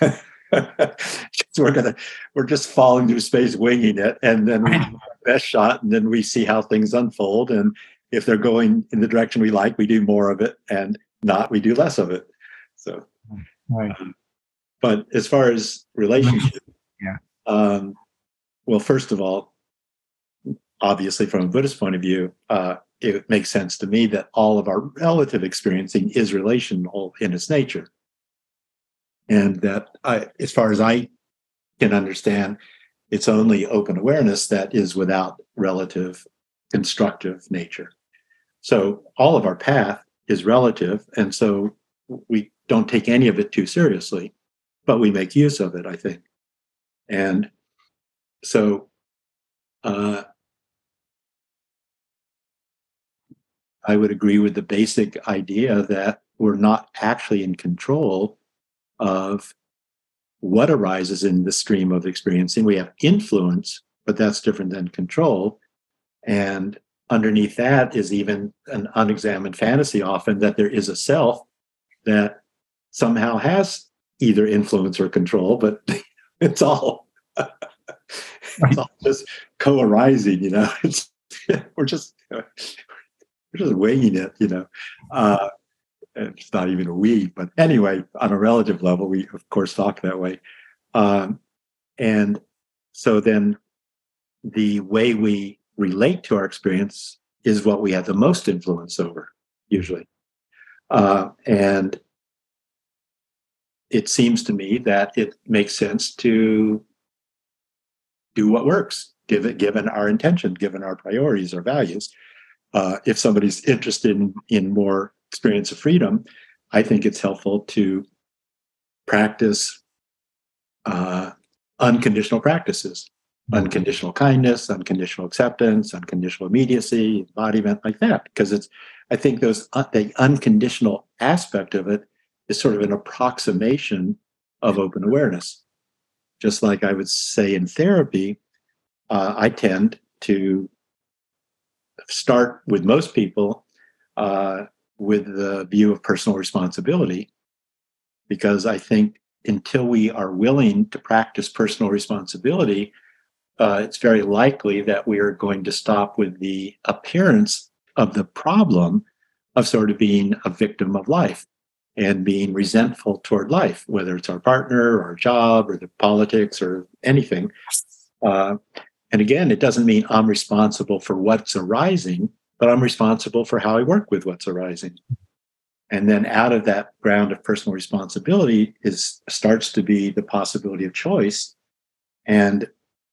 S2: we're gonna we're just falling through space winging it and then we best shot and then we see how things unfold and if they're going in the direction we like we do more of it and not we do less of it. So right. um, but as far as relationship
S1: yeah.
S2: um, well first of all obviously from a buddhist point of view uh, it makes sense to me that all of our relative experiencing is relational in its nature and that I, as far as I can understand, it's only open awareness that is without relative constructive nature. So all of our path is relative, and so we don't take any of it too seriously, but we make use of it, I think. And so uh, I would agree with the basic idea that we're not actually in control of what arises in the stream of experiencing. We have influence, but that's different than control. And underneath that is even an unexamined fantasy, often that there is a self that somehow has either influence or control, but it's all it's all just co-arising, you know. It's, we're just we're just weighing it, you know. Uh, it's not even a we, but anyway, on a relative level, we of course talk that way. Um, and so then the way we relate to our experience is what we have the most influence over, usually. Uh, and it seems to me that it makes sense to do what works, given given our intention, given our priorities, our values. Uh, if somebody's interested in, in more experience of freedom, I think it's helpful to practice uh, unconditional practices, mm-hmm. unconditional kindness, unconditional acceptance, unconditional immediacy, embodiment, like that. Because it's, I think those uh, the unconditional aspect of it is sort of an approximation of open awareness. Just like I would say in therapy, uh, I tend to start with most people uh, with the view of personal responsibility because I think until we are willing to practice personal responsibility, uh, it's very likely that we are going to stop with the appearance of the problem of sort of being a victim of life and being resentful toward life, whether it's our partner or our job or the politics or anything. Uh, and again, it doesn't mean I'm responsible for what's arising but I'm responsible for how I work with what's arising. And then out of that ground of personal responsibility is starts to be the possibility of choice and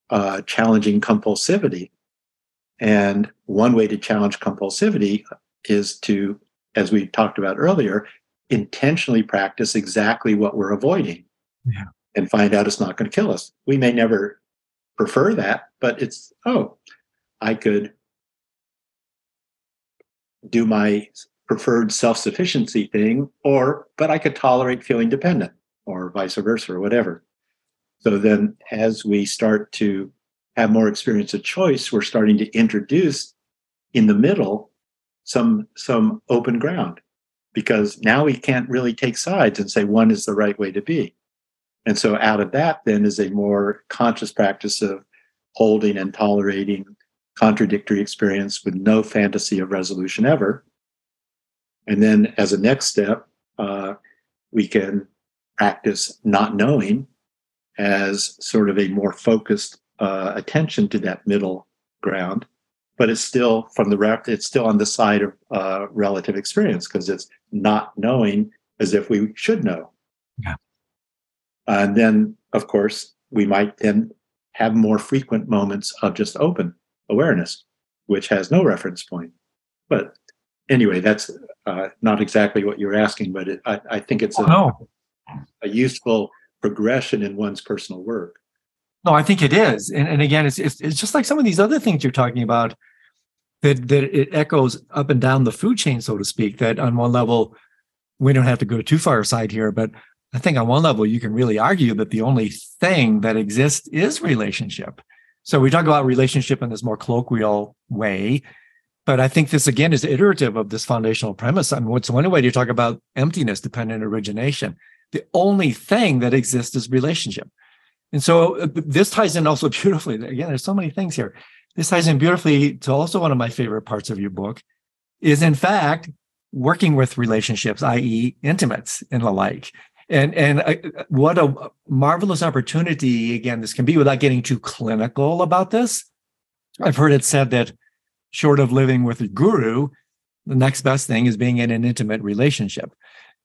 S2: uh, challenging compulsivity. And one way to challenge compulsivity is to, as we talked about earlier, intentionally practice exactly what we're avoiding yeah. and find out it's not going to kill us. We may never prefer that, but it's, oh, I could do my preferred self-sufficiency thing or but i could tolerate feeling dependent or vice versa or whatever. So then as we start to have more experience of choice we're starting to introduce in the middle some some open ground. Because now we can't really take sides and say one is the right way to be. And so out of that then is a more conscious practice of holding and tolerating contradictory experience with no fantasy of resolution ever. And then, as a next step, uh, we can practice not knowing as sort of a more focused uh, attention to that middle ground. But it's still from the rep, it's still on the side of uh, relative experience because it's not knowing as if we should know. Yeah. And then, of course, we might then have more frequent moments of just open awareness, which has no reference point. But anyway, that's uh, not exactly what you're asking, but it, I, I, think it's a,
S1: oh, no.
S2: a useful progression in one's personal work.
S1: No, I think it is, and, and again, it's, it's it's just like some of these other things you're talking about that that it echoes up and down the food chain, so to speak. That on one level, we don't have to go too far aside here, but I think on one level you can really argue that the only thing that exists is relationship So we talk about relationship in this more colloquial way, but I think this again is iterative of this foundational premise. I mean, what's one way to talk about emptiness dependent origination? The only thing that exists is relationship. And so uh, this ties in also beautifully. Again, there's so many things here. This ties in beautifully to also one of my favorite parts of your book is in fact working with relationships, i.e., intimates and the like. And and uh, what a marvelous opportunity again this can be without getting too clinical about this. I've heard it said that short of living with a guru, the next best thing is being in an intimate relationship.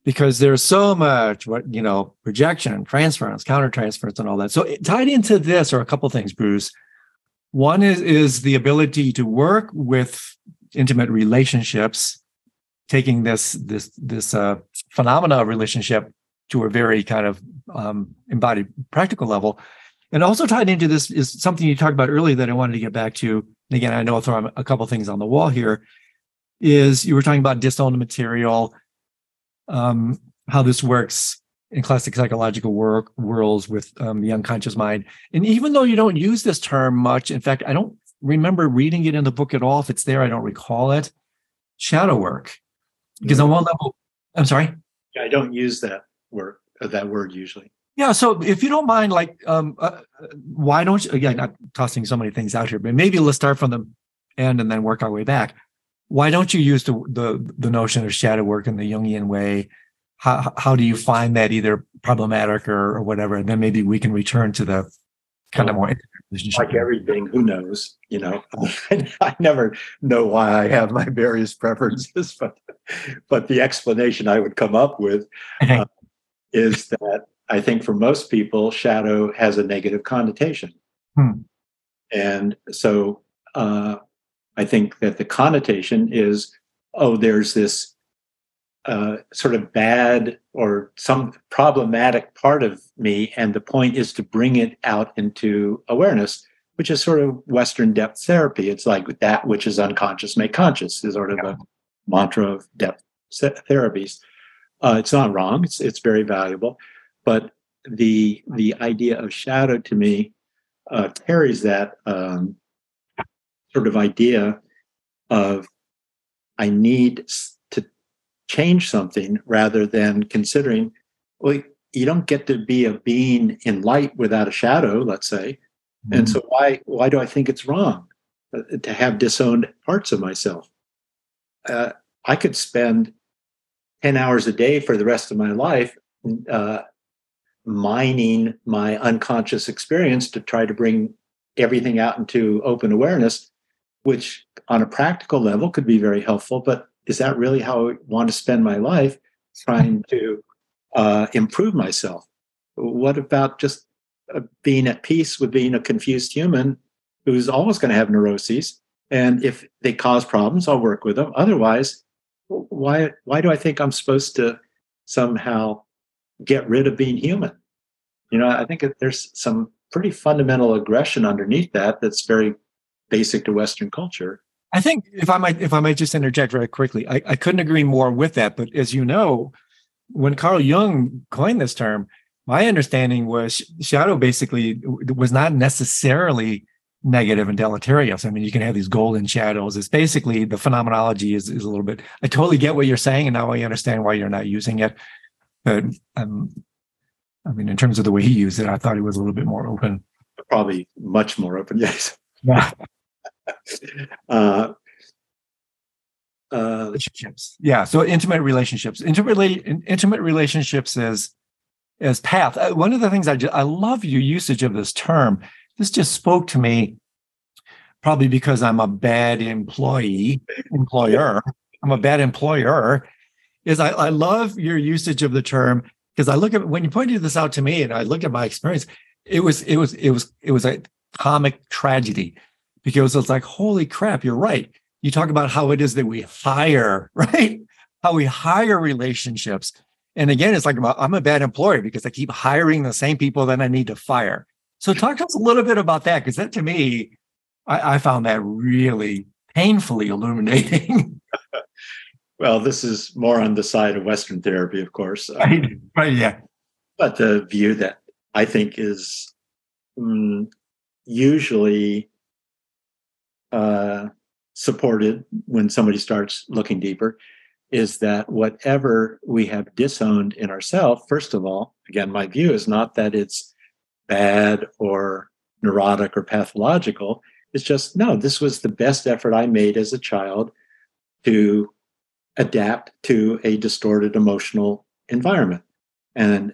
S1: Because there's so much what you know rejection transference countertransference and all that. So tied into this are a couple things bruce. One is is the ability to work with intimate relationships taking this this this uh, phenomena of relationship to a very kind of um, embodied practical level and also tied into this is something you talked about earlier that i wanted to get back to and again i know i'll throw a couple things on the wall here is you were talking about disowned material um, how this works in classic psychological work worlds with um, the unconscious mind. And even though you don't use this term much, in fact, I don't remember reading it in the book at all. If it's there, I don't recall it. Shadow work, because on one level, I'm sorry.
S2: Yeah, I don't use that word. Uh, that word usually.
S1: Yeah. So if you don't mind, like, um, uh, why don't you? Again, not tossing so many things out here, but maybe let's start from the end and then work our way back why don't you use the, the, the notion of shadow work in the Jungian way? How, how do you find that either problematic or, or whatever? And then maybe we can return to the kind of more
S2: relationship. Like everything, who knows? You know, I never know why I have my various preferences, but but the explanation I would come up with uh, is that I think for most people, shadow has a negative connotation, hmm. and so uh, I think that the connotation is, oh, there's this uh, sort of bad or some problematic part of me, and the point is to bring it out into awareness, which is sort of Western depth therapy. It's like that which is unconscious, make conscious is sort of yeah. a mantra of depth therapies. Uh, it's not wrong. It's it's very valuable, but the the idea of shadow to me uh, carries that um, sort of idea of I need to change something rather than considering, well, you don't get to be a being in light without a shadow, let's say. Mm-hmm. And so why why do I think it's wrong uh, to have disowned parts of myself? Uh, I could spend 10 hours a day for the rest of my life uh, mining my unconscious experience to try to bring everything out into open awareness which on a practical level could be very helpful, but is that really how I want to spend my life trying to uh, improve myself? What about just uh, being at peace with being a confused human who's always going to have neuroses? And if they cause problems, I'll work with them. Otherwise, why why do I think I'm supposed to somehow get rid of being human? You know, I think there's some pretty fundamental aggression underneath that that's very basic to Western culture.
S1: I think if I might, if I might just interject very quickly, I, I couldn't agree more with that. But as you know, when Carl Jung coined this term, my understanding was shadow basically was not necessarily negative and deleterious. I mean, you can have these golden shadows. It's basically the phenomenology is, is a little bit. I totally get what you're saying, and now I understand why you're not using it. But um, I mean, in terms of the way he used it, I thought he was a little bit more open.
S2: Probably much more open. Yes. Yeah. uh,
S1: uh, relationships. Yeah. So intimate relationships, intimate, intimate relationships as as path. Uh, one of the things I just, I love your usage of this term. This just spoke to me, probably because I'm a bad employee, employer. I'm a bad employer. Is I, I love your usage of the term because I look at when you pointed this out to me, and I looked at my experience. It was it was it was it was a comic tragedy because it's like, holy crap, you're right. You talk about how it is that we hire, right? How we hire relationships. And again, it's like I'm a bad employer because I keep hiring the same people that I need to fire. So talk to us a little bit about that, because that to me, I, I found that really painfully illuminating.
S2: well, this is more on the side of Western therapy, of course.
S1: Right, right yeah.
S2: But the view that I think is mm, usually uh, supported when somebody starts looking deeper is that whatever we have disowned in ourselves, first of all, again, my view is not that it's bad or neurotic or pathological. It's just, no, this was the best effort I made as a child to adapt to a distorted emotional environment. And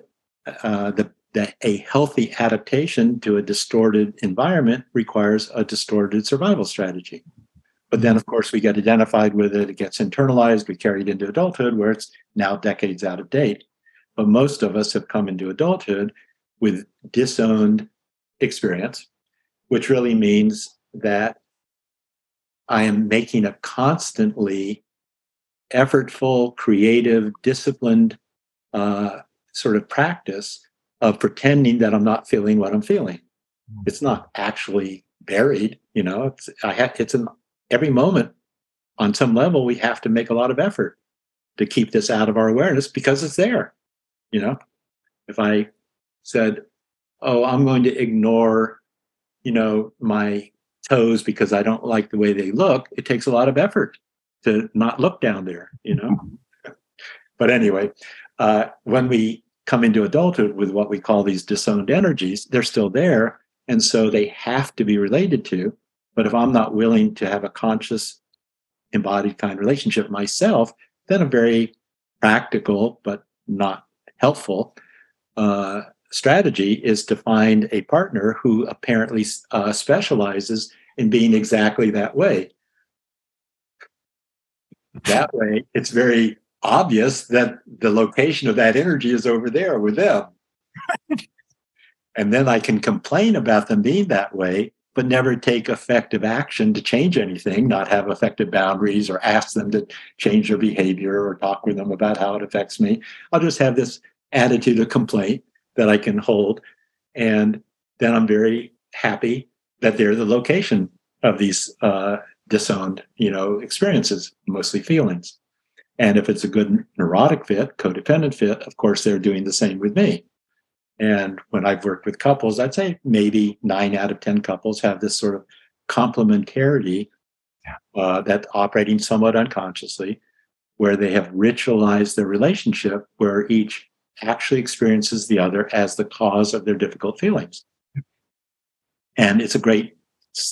S2: uh, the, the, a healthy adaptation to a distorted environment requires a distorted survival strategy. But then, of course, we get identified with it, it gets internalized, we carry it into adulthood where it's now decades out of date. But most of us have come into adulthood with disowned experience, which really means that I am making a constantly effortful, creative, disciplined uh, sort of practice of pretending that I'm not feeling what I'm feeling. Hmm. It's not actually buried, you know. It's I have it's an every moment on some level we have to make a lot of effort to keep this out of our awareness because it's there. You know, if I said, "Oh, I'm going to ignore," you know, my toes because I don't like the way they look, it takes a lot of effort to not look down there, you know. but anyway, uh, when we come into adulthood with what we call these disowned energies, they're still there. And so they have to be related to. But if I'm not willing to have a conscious, embodied kind of relationship myself, then a very practical but not helpful uh, strategy is to find a partner who apparently uh, specializes in being exactly that way. That way, it's very obvious that the location of that energy is over there with them. and then I can complain about them being that way, but never take effective action to change anything, not have effective boundaries or ask them to change their behavior or talk with them about how it affects me. I'll just have this attitude of complaint that I can hold. And then I'm very happy that they're the location of these uh, disowned, you know, experiences, mostly feelings. And if it's a good neurotic fit, codependent fit, of course, they're doing the same with me. And when I've worked with couples, I'd say maybe nine out of 10 couples have this sort of complementarity uh, that's operating somewhat unconsciously, where they have ritualized their relationship, where each actually experiences the other as the cause of their difficult feelings. And it's a great,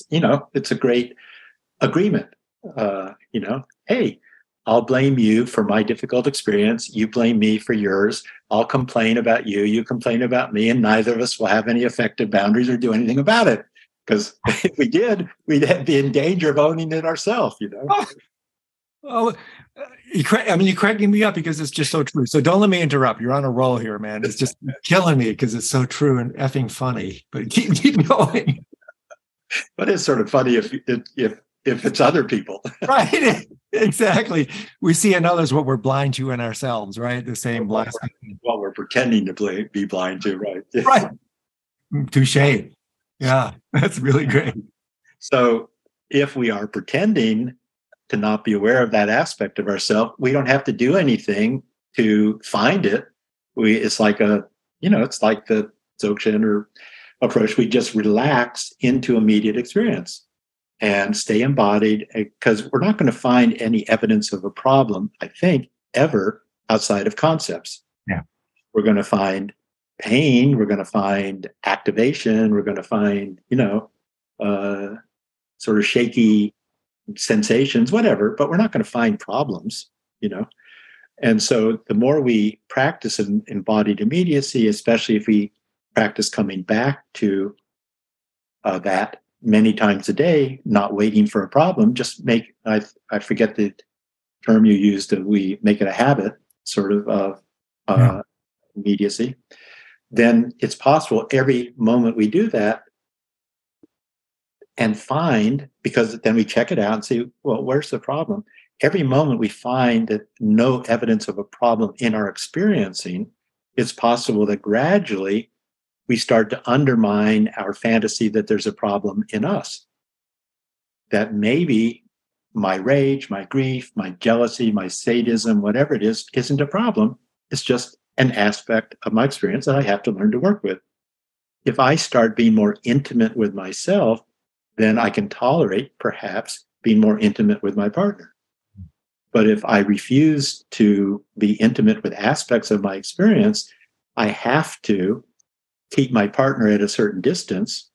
S2: you know, it's a great agreement. Uh, you know, hey, I'll blame you for my difficult experience. You blame me for yours. I'll complain about you. You complain about me, and neither of us will have any effective boundaries or do anything about it. Because if we did, we'd be in danger of owning it ourselves. You know. Oh,
S1: well, you I mean, you're cracking me up because it's just so true. So don't let me interrupt. You're on a roll here, man. It's just killing me because it's so true and effing funny. But keep keep going.
S2: But it's sort of funny if if if it's other people.
S1: right. Exactly. We see in others what we're blind to in ourselves, right? The same blind.
S2: What we're pretending to play, be blind to, right?
S1: right. Mm, touche. Yeah, that's really great.
S2: So if we are pretending to not be aware of that aspect of ourselves, we don't have to do anything to find it. We it's like a, you know, it's like the Dzogchen or approach. We just relax into immediate experience and stay embodied because we're not going to find any evidence of a problem, I think, ever outside of concepts.
S1: Yeah.
S2: We're going to find pain, we're going to find activation, we're going to find, you know, uh, sort of shaky sensations, whatever, but we're not going to find problems, you know. And so the more we practice embodied immediacy, especially if we practice coming back to uh, that many times a day, not waiting for a problem, just make, I, I forget the term you used, that we make it a habit sort of of uh, yeah. immediacy, then it's possible every moment we do that and find, because then we check it out and see, well, where's the problem? Every moment we find that no evidence of a problem in our experiencing, it's possible that gradually we start to undermine our fantasy that there's a problem in us. That maybe my rage, my grief, my jealousy, my sadism, whatever it is, isn't a problem. It's just an aspect of my experience that I have to learn to work with. if I start being more intimate with myself, then I can tolerate perhaps being more intimate with my partner. But if I refuse to be intimate with aspects of my experience, I have to keep my partner at a certain distance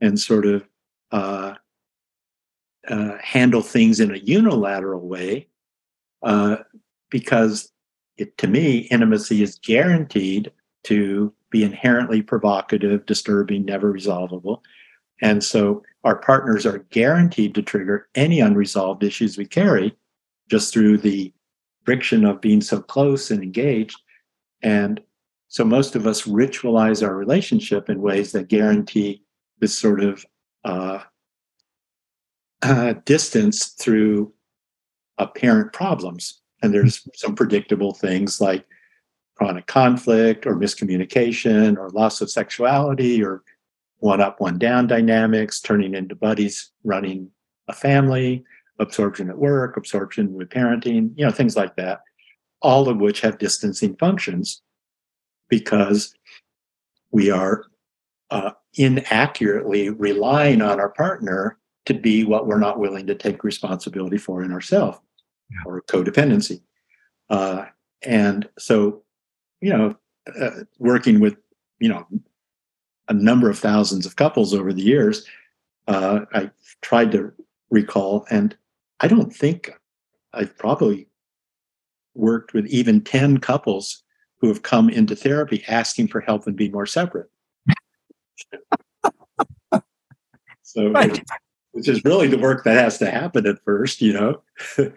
S2: and sort of uh, uh, handle things in a unilateral way uh, because it, to me, intimacy is guaranteed to be inherently provocative, disturbing, never resolvable. And so our partners are guaranteed to trigger any unresolved issues we carry just through the friction of being so close and engaged. And so most of us ritualize our relationship in ways that guarantee this sort of uh, uh, distance through apparent problems. And there's some predictable things like chronic conflict or miscommunication or loss of sexuality or one up, one down dynamics, turning into buddies running a family, absorption at work, absorption with parenting, you know, things like that, all of which have distancing functions because we are uh, inaccurately relying on our partner to be what we're not willing to take responsibility for in ourselves yeah. or codependency. Uh, and so, you know, uh, working with, you know, a number of thousands of couples over the years, uh, I tried to recall, and I don't think I've probably worked with even 10 couples who have come into therapy asking for help and be more separate. so, right. which is really the work that has to happen at first, you know, to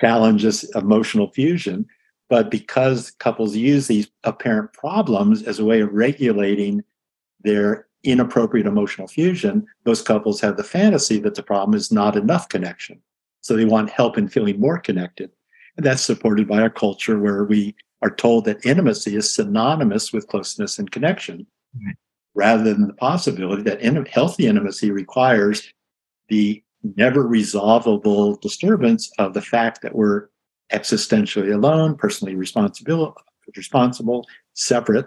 S2: challenge this emotional fusion. But because couples use these apparent problems as a way of regulating their inappropriate emotional fusion, those couples have the fantasy that the problem is not enough connection. So they want help in feeling more connected. And that's supported by a culture where we are told that intimacy is synonymous with closeness and connection, mm-hmm. rather than the possibility that in- healthy intimacy requires the never resolvable disturbance of the fact that we're existentially alone, personally responsible, responsible, separate,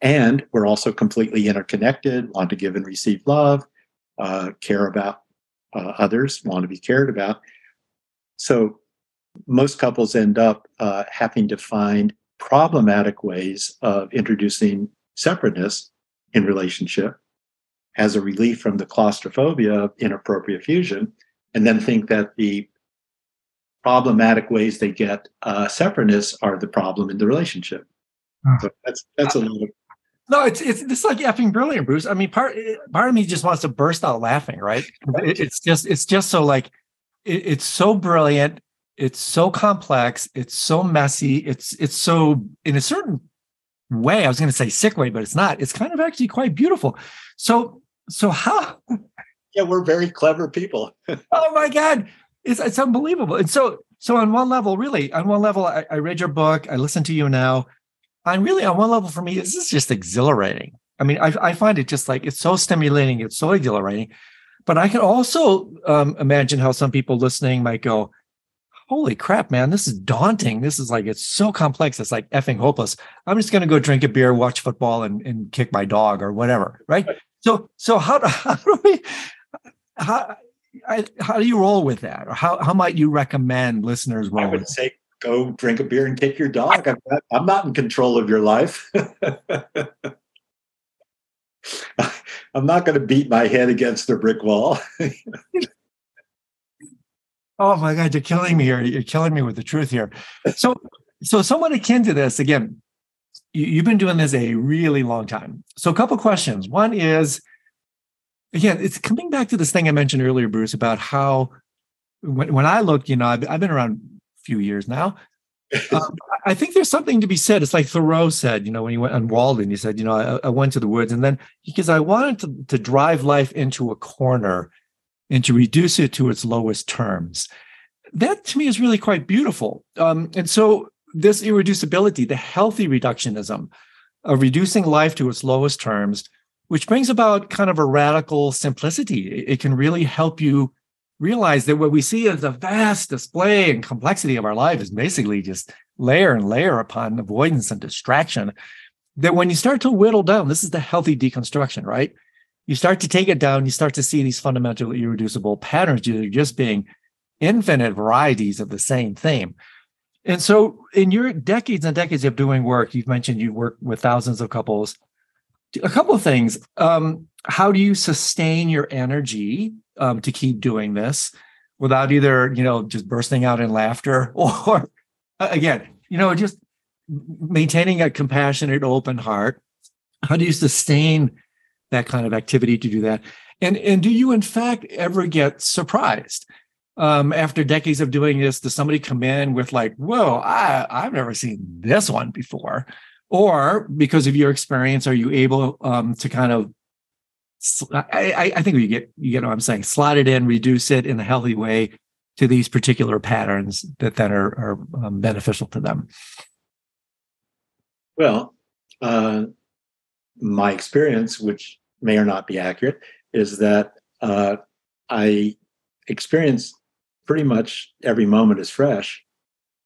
S2: and we're also completely interconnected, want to give and receive love, uh, care about uh, others, want to be cared about. So most couples end up uh, having to find problematic ways of introducing separateness in relationship as a relief from the claustrophobia of inappropriate fusion, and then think that the problematic ways they get uh, separateness are the problem in the relationship. So that's that's a little.
S1: No, it's it's it's like effing brilliant, Bruce. I mean, part part of me just wants to burst out laughing, right? it's just it's just so like it, it's so brilliant it's so complex it's so messy it's it's so in a certain way i was going to say sick way but it's not. It's kind of actually quite beautiful. So so how
S2: yeah we're very clever people.
S1: Oh my god. It's, it's unbelievable. And so so on one level really on one level I, I read your book i listen to you now and really on one level for me this is just exhilarating i mean i, I find it just like it's so stimulating it's so exhilarating but I can also um, imagine how some people listening might go, holy crap, man, this is daunting. This is like, it's so complex. It's like effing hopeless. I'm just going to go drink a beer, watch football, and, and kick my dog or whatever. Right. So, so how, how do we, how, I, how do you roll with that? Or how, how might you recommend listeners roll
S2: I would say go drink a beer and kick your dog. I'm not, I'm not in control of your life. I'm not going to beat my head against a brick wall.
S1: oh my God, you're killing me here. You're killing me with the truth here. So, so somewhat akin to this, again, you, have been doing this a really long time. So, a couple questions. One is, again, it's coming back to this thing I mentioned earlier, Bruce, about how when, when I look, you know, I've, I've been around few years now. um, I think there's something to be said. It's like Thoreau said, you know, when he went on Walden, he said, you know, I, I went to the woods and then because I wanted to, to drive life into a corner and to reduce it to its lowest terms. That to me is really quite beautiful. Um, and so this irreducibility, the healthy reductionism of reducing life to its lowest terms, which brings about kind of a radical simplicity. It can really help you realize that what we see as a vast display and complexity of our life is basically just layer and layer upon avoidance and distraction that when you start to whittle down, this is the healthy deconstruction, right? You start to take it down, you start to see these fundamentally irreducible patterns. You're just being infinite varieties of the same theme. And so, in your decades and decades of doing work, you've mentioned you work with thousands of couples. A couple of things. Um, how do you sustain your energy um, to keep doing this without either, you know, just bursting out in laughter or, again, you know, just maintaining a compassionate, open heart? How do you sustain that kind of activity to do that? And and do you in fact ever get surprised? um, after decades of doing this, does somebody come in with like, whoa, I, I've never seen this one before? Or because of your experience, are you able um, to kind of, I, I think you get, you get what I'm saying, slot it in, reduce it in a healthy way to these particular patterns that then are, are um, beneficial to them?
S2: Well, uh, my experience, which may or not be accurate, is that uh, I experience pretty much every moment is fresh.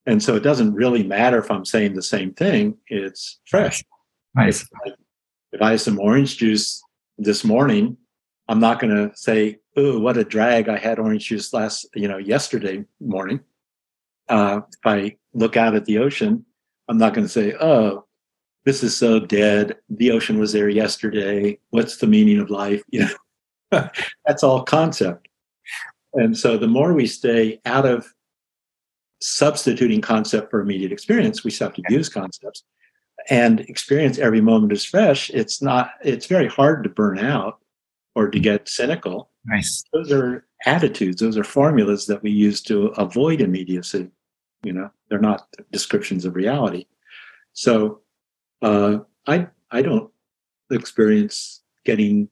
S2: And so it doesn't really matter if I'm saying the same thing, it's fresh.
S1: Nice.
S2: If I, if I have some orange juice this morning, I'm not going to say, "Oh, what a drag! I had orange juice last, you know, yesterday morning." Uh, if I look out at the ocean, I'm not going to say, "Oh, this is so dead. The ocean was there yesterday. What's the meaning of life?" You know, that's all concept. And so the more we stay out of substituting concept for immediate experience, we start to use concepts and experience every moment as fresh. It's not, it's very hard to burn out or to get cynical.
S1: Nice.
S2: Those are attitudes, those are formulas that we use to avoid immediacy. You know, they're not descriptions of reality. So uh, I I don't experience getting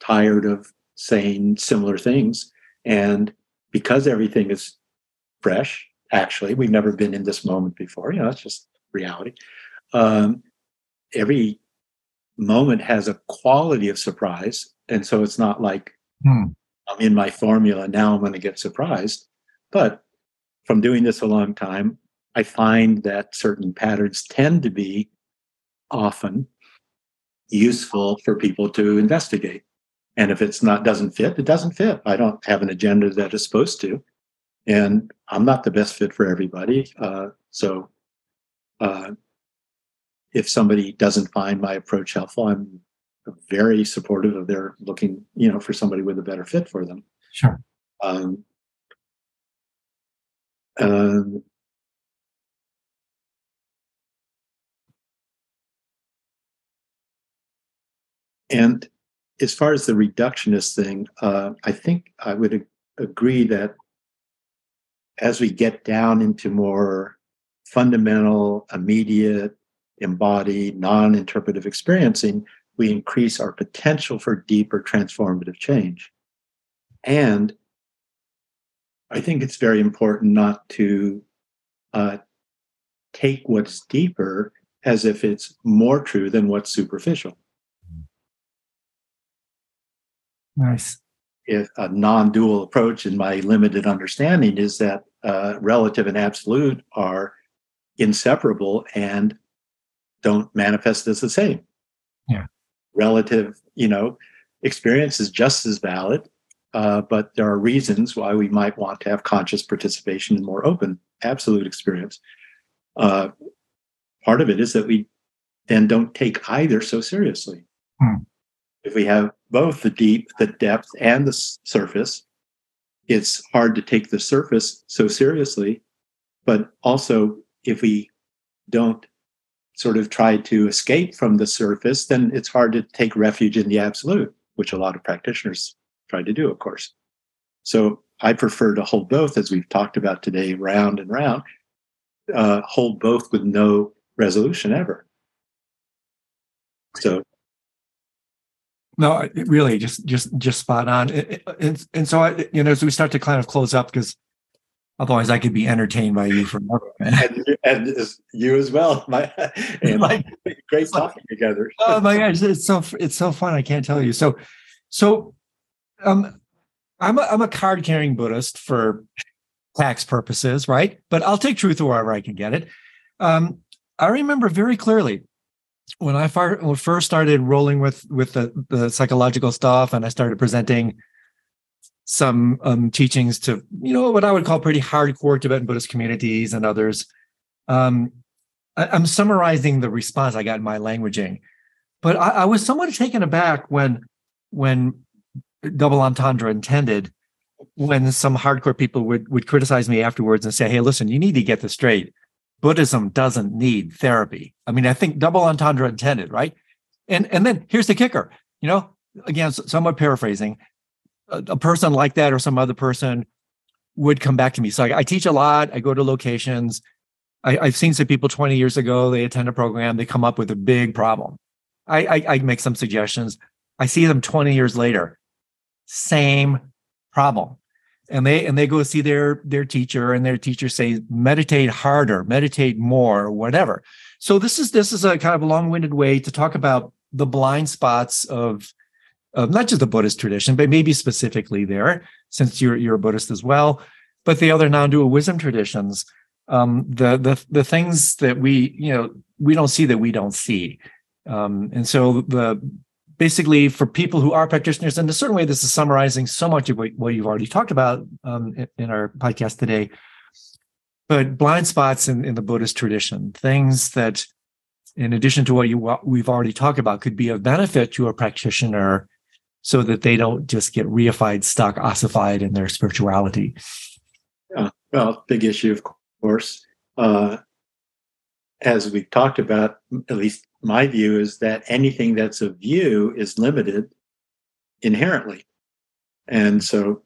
S2: tired of saying similar things and because everything is fresh, actually, we've never been in this moment before. You know, it's just reality. Um, every moment has a quality of surprise. And so it's not like hmm. I'm in my formula, now I'm going to get surprised. But from doing this a long time, I find that certain patterns tend to be often useful for people to investigate. And if it's not doesn't fit, it doesn't fit. I don't have an agenda that is supposed to, and I'm not the best fit for everybody. Uh, so, uh, if somebody doesn't find my approach helpful, I'm very supportive of their looking, you know, for somebody with a better fit for them.
S1: Sure. Um,
S2: um, and as far as the reductionist thing, uh, I think I would ag- agree that as we get down into more fundamental, immediate, embodied, non interpretive experiencing, we increase our potential for deeper transformative change. And I think it's very important not to uh, take what's deeper as if it's more true than what's superficial.
S1: Nice.
S2: If a non-dual approach, in my limited understanding, is that uh, relative and absolute are inseparable and don't manifest as the same.
S1: Yeah.
S2: Relative, you know, experience is just as valid, uh, but there are reasons why we might want to have conscious participation in more open absolute experience. Uh, part of it is that we then don't take either so seriously. Hmm. If we have both the deep, the depth, and the surface, it's hard to take the surface so seriously. But also, if we don't sort of try to escape from the surface, then it's hard to take refuge in the absolute, which a lot of practitioners try to do, of course. So I prefer to hold both, as we've talked about today, round and round, uh, hold both with no resolution ever. So
S1: no, really, just just just spot on. And and so I, you know, as we start to kind of close up, because otherwise I could be entertained by you forever.
S2: and, and you as well. My, and like, great talking like, together.
S1: oh my gosh, it's so it's so fun. I can't tell you. So, so, um, I'm a, I'm a card carrying Buddhist for tax purposes, right? But I'll take truth wherever I can get it. Um, I remember very clearly when I first started rolling with with the, the psychological stuff, and I started presenting some um, teachings to you know what I would call pretty hardcore Tibetan Buddhist communities and others. Um, I, am summarizing the response I got in my languaging, but I, I was somewhat taken aback when when double entendre intended when some hardcore people would would criticize me afterwards and say, "Hey, listen, you need to get this straight. Buddhism doesn't need therapy." I mean, I think double entendre intended, right? And and then here's the kicker. You know, again, somewhat paraphrasing, a, person like that or some other person would come back to me. So I, I teach a lot. I go to locations. I, have seen some people 20 years ago. They attend a program. They come up with a big problem. I, I, I make some suggestions. I see them 20 years later. Same problem and they and they go see their their teacher and their teacher says meditate harder meditate more whatever so this is this is a kind of a long-winded way to talk about the blind spots of of not just the buddhist tradition but maybe specifically there since you're you're a buddhist as well but the other non-dual wisdom traditions um the the the things that we you know we don't see that we don't see um and so the basically for people who are practitioners, and in a certain way, this is summarizing so much of what, what you've already talked about um, in, in, our podcast today. But blind spots in, in the Buddhist tradition, things that, in addition to what you we've already talked about, could be of benefit to a practitioner, so that they don't just get reified, stuck, ossified in their spirituality.
S2: Yeah, well, big issue, of course. Uh, as we've talked about, at least my view is that anything that's a view is limited inherently. And so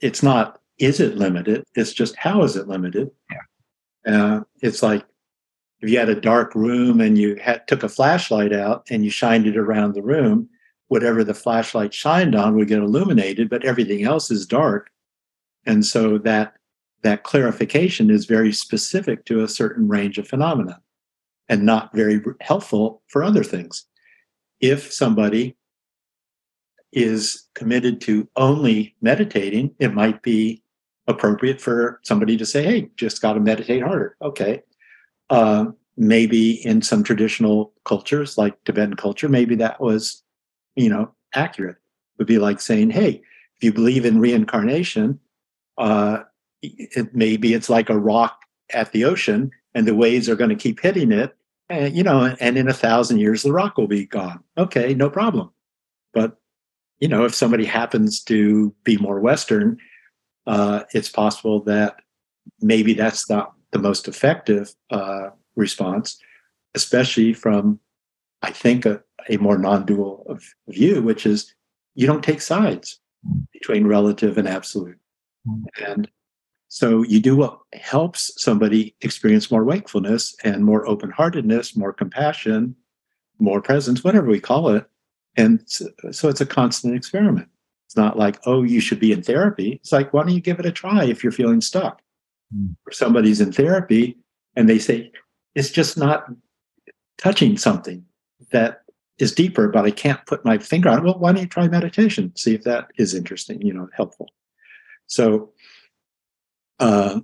S2: it's not, is it limited? It's just, how is it limited? Yeah. Uh, it's like if you had a dark room and you had, took a flashlight out and you shined it around the room, whatever the flashlight shined on would get illuminated, but everything else is dark. And so that that clarification is very specific to a certain range of phenomena and not very helpful for other things. If somebody is committed to only meditating, it might be appropriate for somebody to say, hey, just got to meditate harder. Okay. Uh, maybe in some traditional cultures like Tibetan culture, maybe that was, you know, accurate. It would be like saying, hey, if you believe in reincarnation, uh, it, maybe it's like a rock at the ocean and the waves are going to keep hitting it and, you know and in a thousand years the rock will be gone okay no problem but you know if somebody happens to be more western uh, it's possible that maybe that's not the most effective uh, response especially from i think a, a more non-dual view which is you don't take sides between relative and absolute and so you do what helps somebody experience more wakefulness and more open heartedness, more compassion, more presence, whatever we call it. And so it's a constant experiment. It's not like, oh, you should be in therapy. It's like, why don't you give it a try if you're feeling stuck? Mm. Or somebody's in therapy and they say, it's just not touching something that is deeper, but I can't put my finger on it. Well, why don't you try meditation? See if that is interesting, you know, helpful. So uh,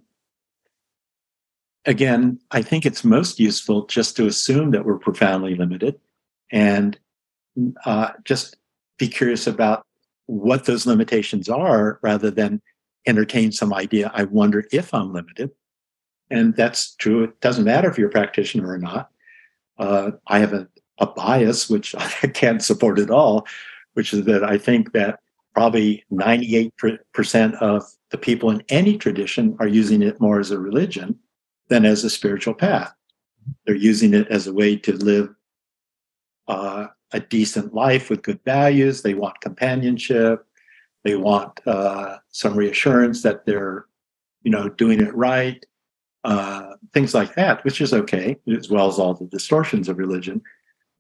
S2: again, I think it's most useful just to assume that we're profoundly limited and uh, just be curious about what those limitations are rather than entertain some idea. I wonder if I'm limited. And that's true. It doesn't matter if you're a practitioner or not. Uh, I have a, a bias, which I can't support at all, which is that I think that probably 98% of the people in any tradition are using it more as a religion than as a spiritual path. They're using it as a way to live uh, a decent life with good values. They want companionship. They want uh, some reassurance that they're, you know, doing it right. Uh, things like that, which is okay, as well as all the distortions of religion.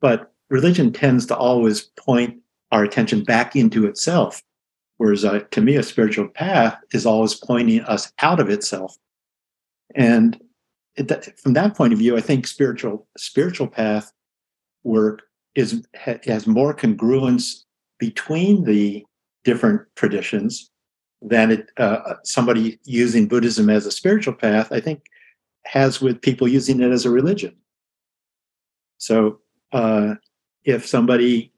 S2: But religion tends to always point our attention back into itself. Whereas uh, to me, a spiritual path is always pointing us out of itself. And it, from that point of view, I think spiritual spiritual path work is has more congruence between the different traditions than it, uh, somebody using Buddhism as a spiritual path. I think has with people using it as a religion. So uh, if somebody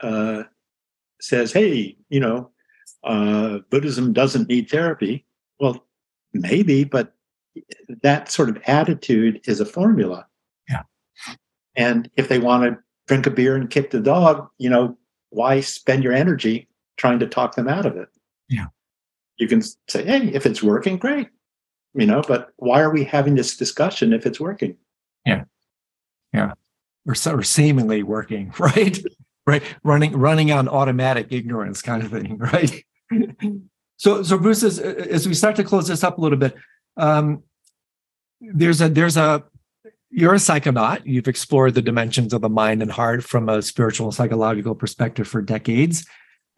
S2: uh, says, "Hey, you know, uh, Buddhism doesn't need therapy," well, maybe, but that sort of attitude is a formula.
S1: Yeah.
S2: And if they want to drink a beer and kick the dog, you know, why spend your energy trying to talk them out of it?
S1: Yeah.
S2: You can say, hey, if it's working, great. You know, but why are we having this discussion if it's working?
S1: Yeah. Yeah. Or, or seemingly working, right? right. Running running on automatic ignorance kind of thing, right? so so Bruce, as, as we start to close this up a little bit, um, there's a there's a you're a psychonaut. You've explored the dimensions of the mind and heart from a spiritual and psychological perspective for decades.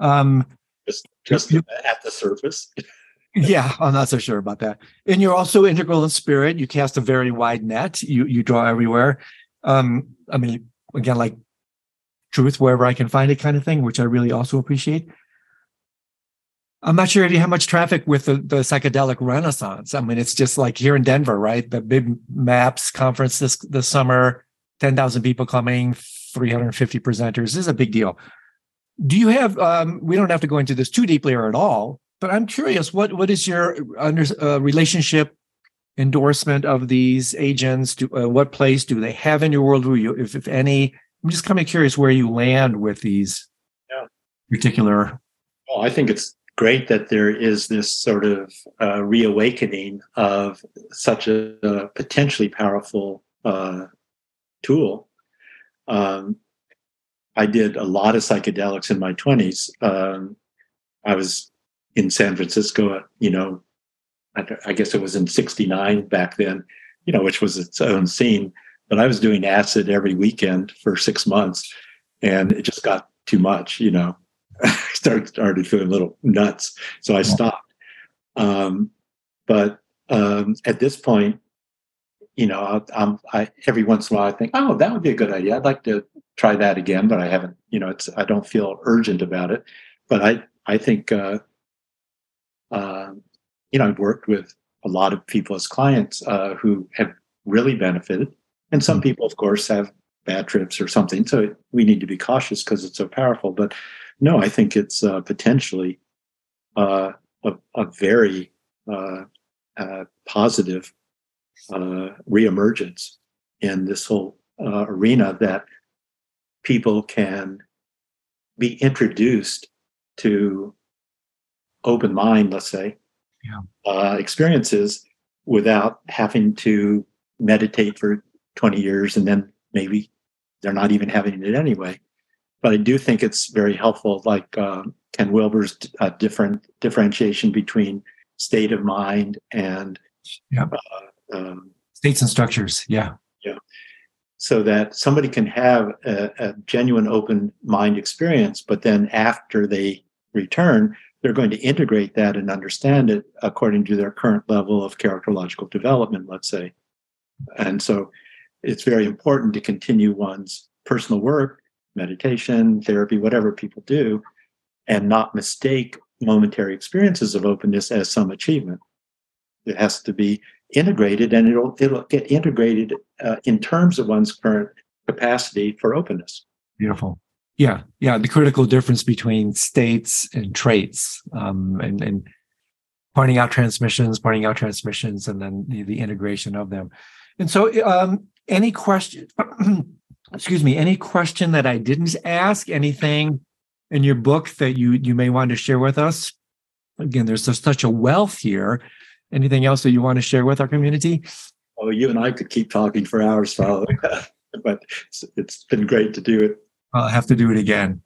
S1: Um,
S2: just just you, at the surface.
S1: yeah, I'm not so sure about that. And you're also integral in spirit. You cast a very wide net. You you draw everywhere. Um, I mean, again, like truth wherever I can find it, kind of thing, which I really also appreciate. I'm not sure you much traffic with the, the psychedelic renaissance. I mean, it's just like here in Denver, right? The big MAPS conference this this summer, 10,000 people coming, 350 presenters. This is a big deal. Do you have, um, we don't have to go into this too deeply or at all, but I'm curious, what what is your under, uh, relationship endorsement of these agents? Do, uh, what place do they have in your worldview, if, if any? I'm just kind of curious where you land with these yeah. particular.
S2: Well, I think it's great that there is this sort of uh, reawakening of such a, a potentially powerful uh, tool. Um, I did a lot of psychedelics in my 20s. Um, I was in San Francisco, you know, I, I guess it was in 69 back then, you know, which was its own scene. But I was doing acid every weekend for six months and it just got too much, you know. I started started feeling a little nuts, so I stopped. Um, but um, at this point, you know, I'm, I every once in a while I think, oh, that would be a good idea. I'd like to try that again, but I haven't. You know, it's I don't feel urgent about it. But I I think uh, you know I've worked with a lot of people as clients uh, who have really benefited, and some mm-hmm. people, of course, have bad trips or something. So we need to be cautious because it's so powerful. But no, I think it's uh, potentially uh, a, a, very uh, uh positive uh, reemergence in this whole uh, arena that people can be introduced to open mind, let's say, yeah. experiences without having to meditate for 20 years and then maybe they're not even having it anyway but I do think it's very helpful, like uh, Ken Wilber's uh, different differentiation between state of mind and
S1: yeah. Uh, um, states and structures. Yeah,
S2: yeah. So that somebody can have a, a genuine open mind experience, but then after they return, they're going to integrate that and understand it according to their current level of characterological development, let's say. And so it's very important to continue one's personal work meditation, therapy, whatever people do, and not mistake momentary experiences of openness as some achievement. It has to be integrated, and it'll it'll get integrated uh, in terms of one's current capacity for openness.
S1: Beautiful. Yeah, yeah. The critical difference between states and traits, um, and and pointing out transmissions, pointing out transmissions, and then the, the integration of them. And so, um, any question? excuse me, any question that I didn't ask, anything in your book that you you may want to share with us? Again, there's such a wealth here. Anything else that you want to share with our community?
S2: Oh, you and I could keep talking for hours, Father, but it's, it's been great to do it.
S1: I'll have to do it again.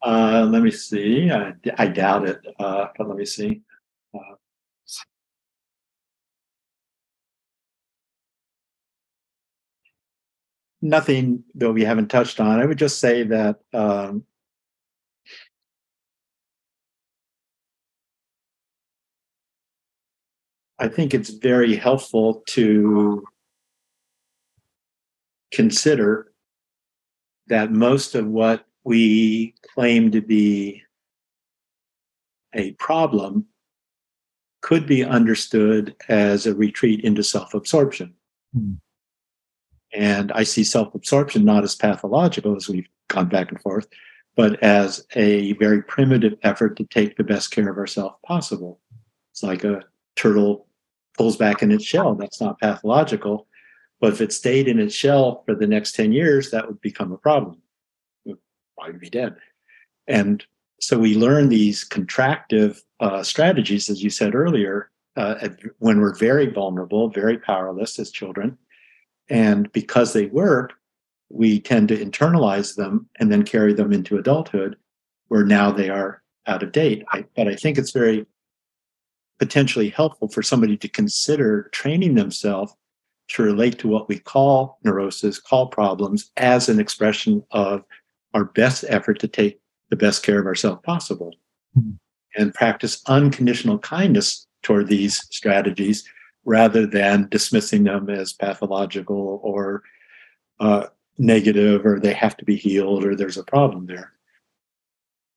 S2: Uh, let me see. I, I doubt it, uh, but let me see. Uh, nothing that we haven't touched on. I would just say that um, I think it's very helpful to consider that most of what we claim to be a problem could be understood as a retreat into self absorption. Mm. And I see self absorption not as pathological, as we've gone back and forth, but as a very primitive effort to take the best care of ourselves possible. It's like a turtle pulls back in its shell. That's not pathological. But if it stayed in its shell for the next 10 years, that would become a problem. Would probably be dead. And so we learn these contractive uh, strategies, as you said earlier, uh, when we're very vulnerable, very powerless as children. And because they work, we tend to internalize them and then carry them into adulthood, where now they are out of date. I, but I think it's very potentially helpful for somebody to consider training themselves to relate to what we call neurosis, call problems, as an expression of our best effort to take the best care of ourselves possible mm-hmm. and practice unconditional kindness toward these strategies rather than dismissing them as pathological or uh, negative or they have to be healed or there's a problem there.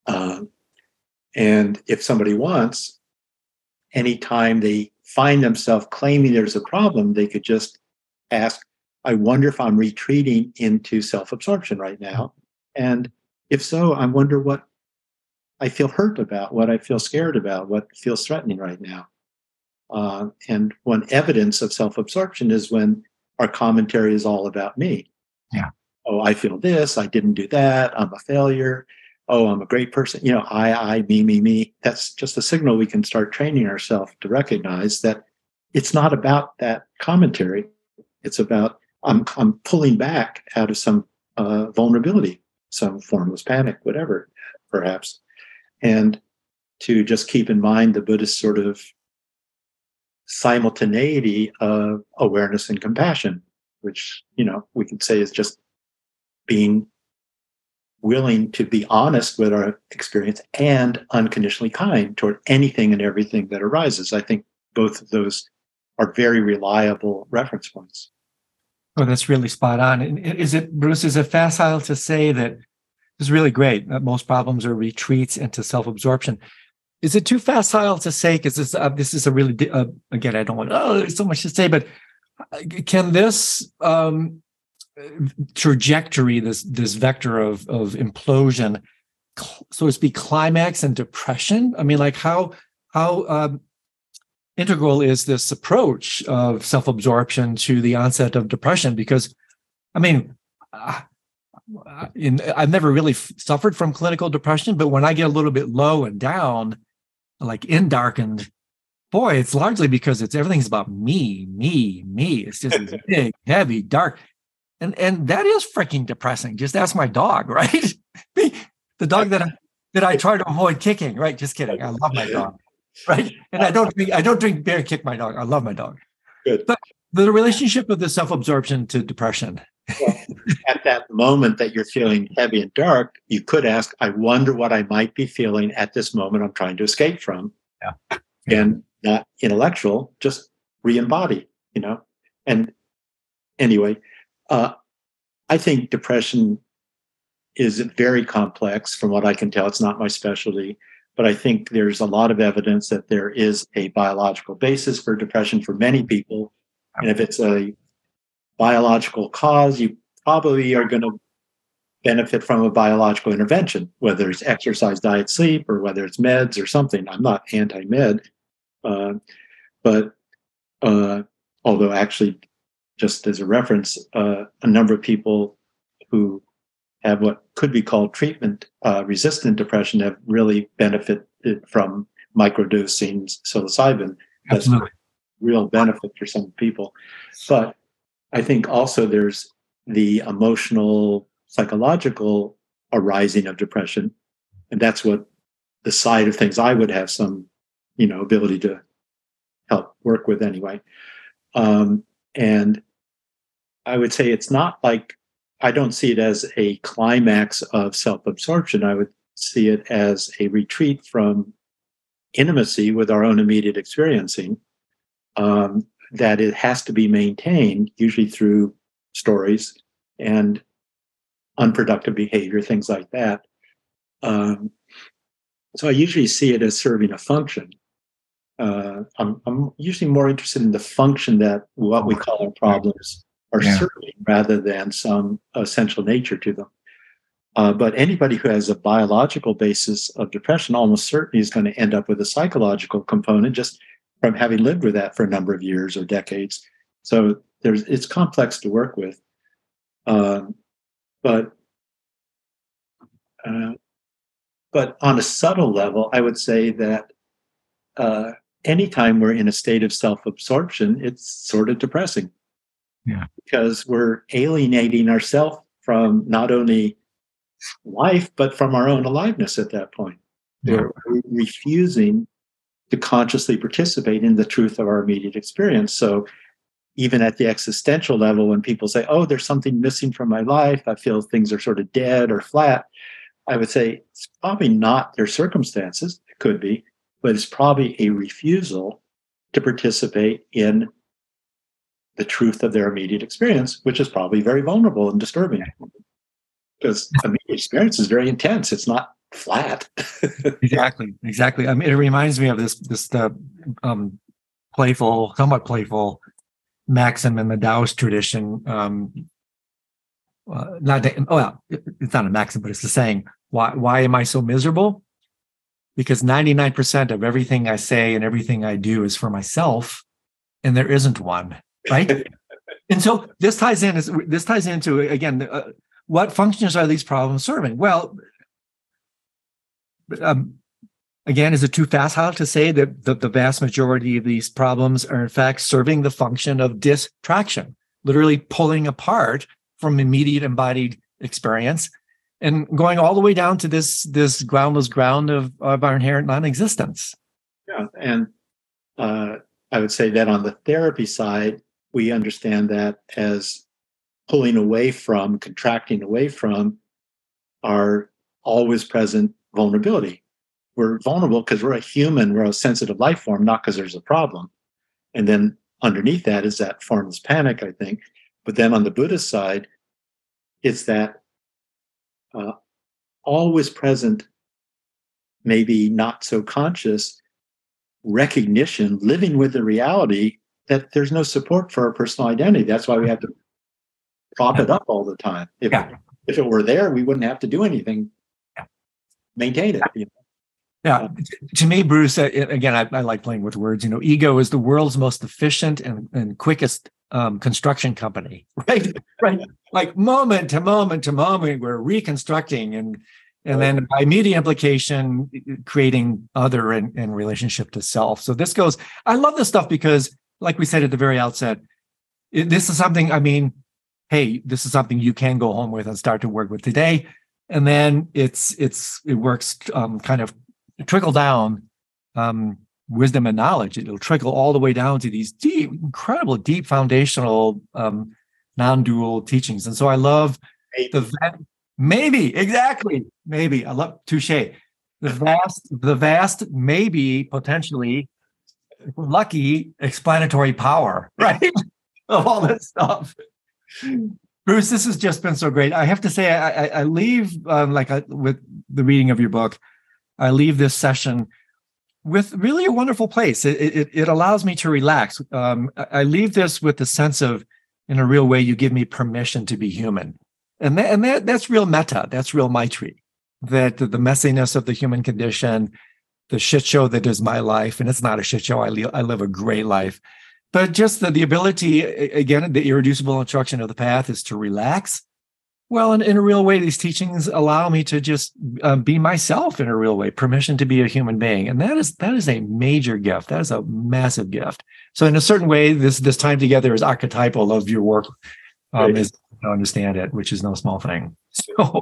S2: Uh, and if somebody wants, anytime they find themselves claiming there's a problem, they could just ask, I wonder if I'm retreating into self absorption right now. And if so, I wonder what I feel hurt about, what I feel scared about, what feels threatening right now. Uh, and one evidence of self absorption is when our commentary is all about me.
S1: Yeah.
S2: Oh, I feel this. I didn't do that. I'm a failure. Oh, I'm a great person. You know, I, I, me, me, me. That's just a signal we can start training ourselves to recognize that it's not about that commentary. It's about I'm, I'm pulling back out of some uh, vulnerability some formless panic, whatever, perhaps. And to just keep in mind the Buddhist sort of simultaneity of awareness and compassion, which, you know, we could say is just being willing to be honest with our experience and unconditionally kind toward anything and everything that arises. I think both of those are very reliable reference points.
S1: Oh, that's really spot on. Is it, Bruce, is it facile to say that this is really great? That most problems are retreats into self absorption. Is it too facile to say? Because this, uh, this is a really, uh, again, I don't want, oh, there's so much to say, but uh, can this um, trajectory, this, this vector of, of implosion, so to speak, climax and depression? I mean, like how, how, um, integral is this approach of self-absorption to the onset of depression because i mean uh, in, i've never really f- suffered from clinical depression but when i get a little bit low and down like in darkened boy it's largely because it's everything's about me me me. It's just big heavy dark. And and that is freaking depressing. Just ask my dog right? The dog that I, that i try to avoid kicking right? Just kidding. I love my dog right? And I don't drink, I don't drink beer kick my dog. I love my dog.
S2: Good.
S1: But the relationship of the self-absorption to depression.
S2: well, at that moment that you're feeling heavy and dark, you could ask, I wonder what I might be feeling at this moment I'm trying to escape from.
S1: Yeah.
S2: And not intellectual, just re-embody, you know? And anyway, uh, I think depression is very complex from what I can tell. It's not my specialty but I think there's a lot of evidence that there is a biological basis for depression for many people. And if it's a biological cause, you probably are going to benefit from a biological intervention, whether it's exercise, diet, sleep, or whether it's meds or something. I'm not anti med, uh, but uh, although actually, just as a reference, uh, a number of people who have what could be called treatment uh, resistant depression have really benefited from microdosing psilocybin. That's
S1: Absolutely.
S2: real benefit for some people. But I think also there's the emotional, psychological arising of depression. And that's what the side of things I would have some, you know, ability to help work with anyway. Um, and I would say it's not like I don't see it as a climax of self absorption. I would see it as a retreat from intimacy with our own immediate experiencing. Um, that it has to be maintained, usually through stories and unproductive behavior, things like that. Um, so I usually see it as serving a function. Uh, I'm, I'm, usually more interested in the function that what we call our problems are yeah. serving rather than some essential nature to them. Uh, but anybody who has a biological basis of depression almost certainly is going to end up with a psychological component just from having lived with that for a number of years or decades. So there's it's complex to work with. Um, but uh, but on a subtle level, I would say that uh, anytime we're in a state of self-absorption, it's sort of depressing.
S1: Yeah.
S2: Because we're alienating ourselves from not only life, but from our own aliveness at that point. Yeah. We're refusing to consciously participate in the truth of our immediate experience. So even at the existential level, when people say, oh, there's something missing from my life, I feel things are sort of dead or flat, I would say it's probably not their circumstances. It could be, but it's probably a refusal to participate in the truth of their immediate experience, which is probably very vulnerable and disturbing. Because immediate experience is very intense. It's not flat.
S1: exactly. Exactly. I mean, it reminds me of this this uh, um, playful, somewhat playful maxim in the Taoist tradition. Um, uh, not that, oh yeah, it's not a maxim, but it's the saying. Why why am I so miserable? Because 99% of everything I say and everything I do is for myself, and there isn't one, right? and so this ties in is this ties into again uh, what functions are these problems serving? Well, um, again, is it too facile to say that the, the vast majority of these problems are in fact serving the function of distraction, literally pulling apart from immediate embodied experience and going all the way down to this this groundless ground of, of our inherent non-existence.
S2: Yeah, and uh, I would say that on the therapy side, we understand that as pulling away from, contracting away from our always present vulnerability. We're vulnerable because we're a human, we're a sensitive life form, not because there's a problem. And then underneath that is that formless panic, I think. But then on the Buddhist side, it's that uh, always present, maybe not so conscious recognition, living with the reality that there's no support for our personal identity. That's why we have to prop it up all the time. If, yeah. if it were there, we wouldn't have to do anything maintain it. You know?
S1: Yeah, to me, Bruce. Again, I, I, like playing with words. You know, ego is the world's most efficient and, and quickest um, construction company. Right, right. Like moment to moment to moment, we're reconstructing, and and then by media implication, creating other in relationship to self. So this goes. I love this stuff because, like we said at the very outset, this is something. I mean, hey, this is something you can go home with and start to work with today and then it's it's it works um, kind of trickle down um, wisdom and knowledge. It'll trickle all the way down to these deep, incredible, deep foundational um, non-dual teachings. And so I love maybe. the maybe exactly maybe I love touche the vast the vast maybe potentially lucky explanatory power right of all this stuff Bruce, this has just been so great. I have to say, I, I, leave um, like I, with the reading of your book, I leave this session with really a wonderful place. It, it, it allows me to relax. Um, I leave this with the sense of, in a real way, you give me permission to be human, and that, and that that's real metta. That's real Maitri. That the messiness of the human condition, the shit show that is my life, and it's not a shit show. I, I live a great life but just the, the ability, again, the irreducible instruction of the path is to relax. Well, in, in a real way, these teachings allow me to just um, be myself in a real way, permission to be a human being. And that is, that is a major gift. That is a massive gift. So in a certain way, this, this time together is archetypal of your work, um, right. is to understand it, which is no small thing. So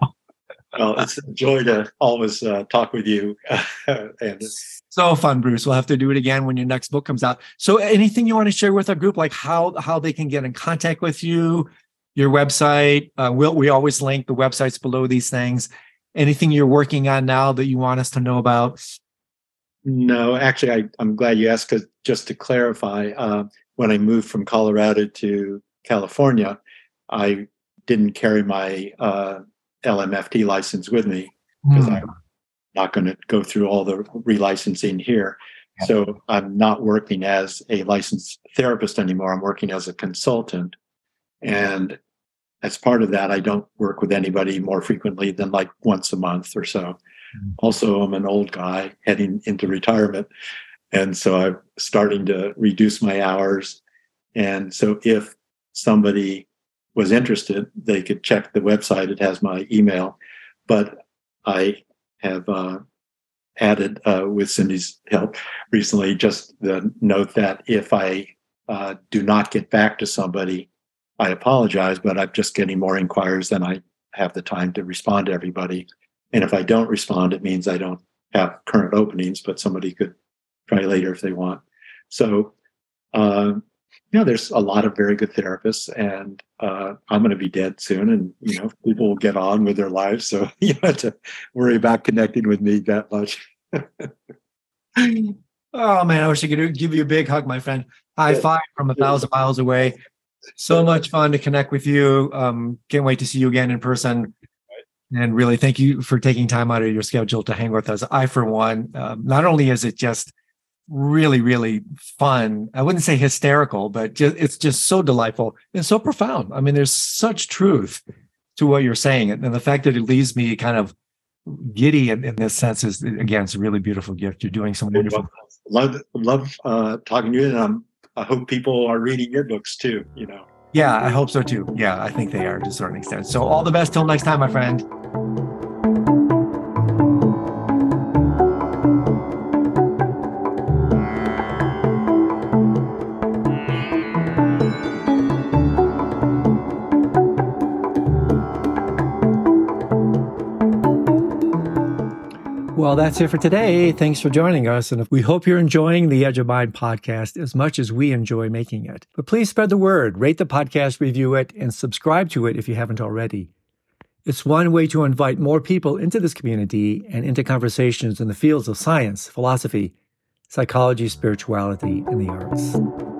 S2: well, it's a joy to always uh, talk with you. and
S1: so fun, Bruce. We'll have to do it again when your next book comes out. So, anything you want to share with our group, like how how they can get in contact with you, your website? Uh, we'll, we always link the websites below these things. Anything you're working on now that you want us to know about?
S2: No, actually, I, am glad you asked. Because just to clarify, uh, when I moved from Colorado to California, I didn't carry my uh, LMFT license with me because mm. I'm not going to go through all the relicensing here. So I'm not working as a licensed therapist anymore. I'm working as a consultant. And as part of that, I don't work with anybody more frequently than like once a month or so. Mm-hmm. Also, I'm an old guy heading into retirement. And so I'm starting to reduce my hours. And so if somebody was interested, they could check the website. It has my email. But I have uh, added, uh, with Cindy's help recently, just the note that if I uh, do not get back to somebody, I apologize, but I'm just getting more inquiries than I have the time to respond to everybody. And if I don't respond, it means I don't have current openings, but somebody could try later if they want. So, uh, you know, there's a lot of very good therapists, and uh, I'm going to be dead soon, and you know, people will get on with their lives, so you don't have to worry about connecting with me that much.
S1: oh man, I wish I could give you a big hug, my friend. High five from a thousand miles away so much fun to connect with you. Um, can't wait to see you again in person. And really, thank you for taking time out of your schedule to hang with us. I, for one, um, not only is it just really, really fun, I wouldn't say hysterical, but just, it's just so delightful and so profound. I mean, there's such truth to what you're saying. And the fact that it leaves me kind of giddy in, in this sense is, again, it's a really beautiful gift. You're doing some wonderful.
S2: Love, love uh, talking to you. And I'm I hope people are reading your books too, you know.
S1: Yeah, I hope so too. Yeah, I think they are to a certain extent. So all the best till next time, my friend. Well, that's it for today. Thanks for joining us. And we hope you're enjoying the Edge of Mind podcast as much as we enjoy making it. But please spread the word, rate the podcast, review it, and subscribe to it if you haven't already. It's one way to invite more people into this community and into conversations in the fields of science, philosophy, psychology, spirituality, and the arts.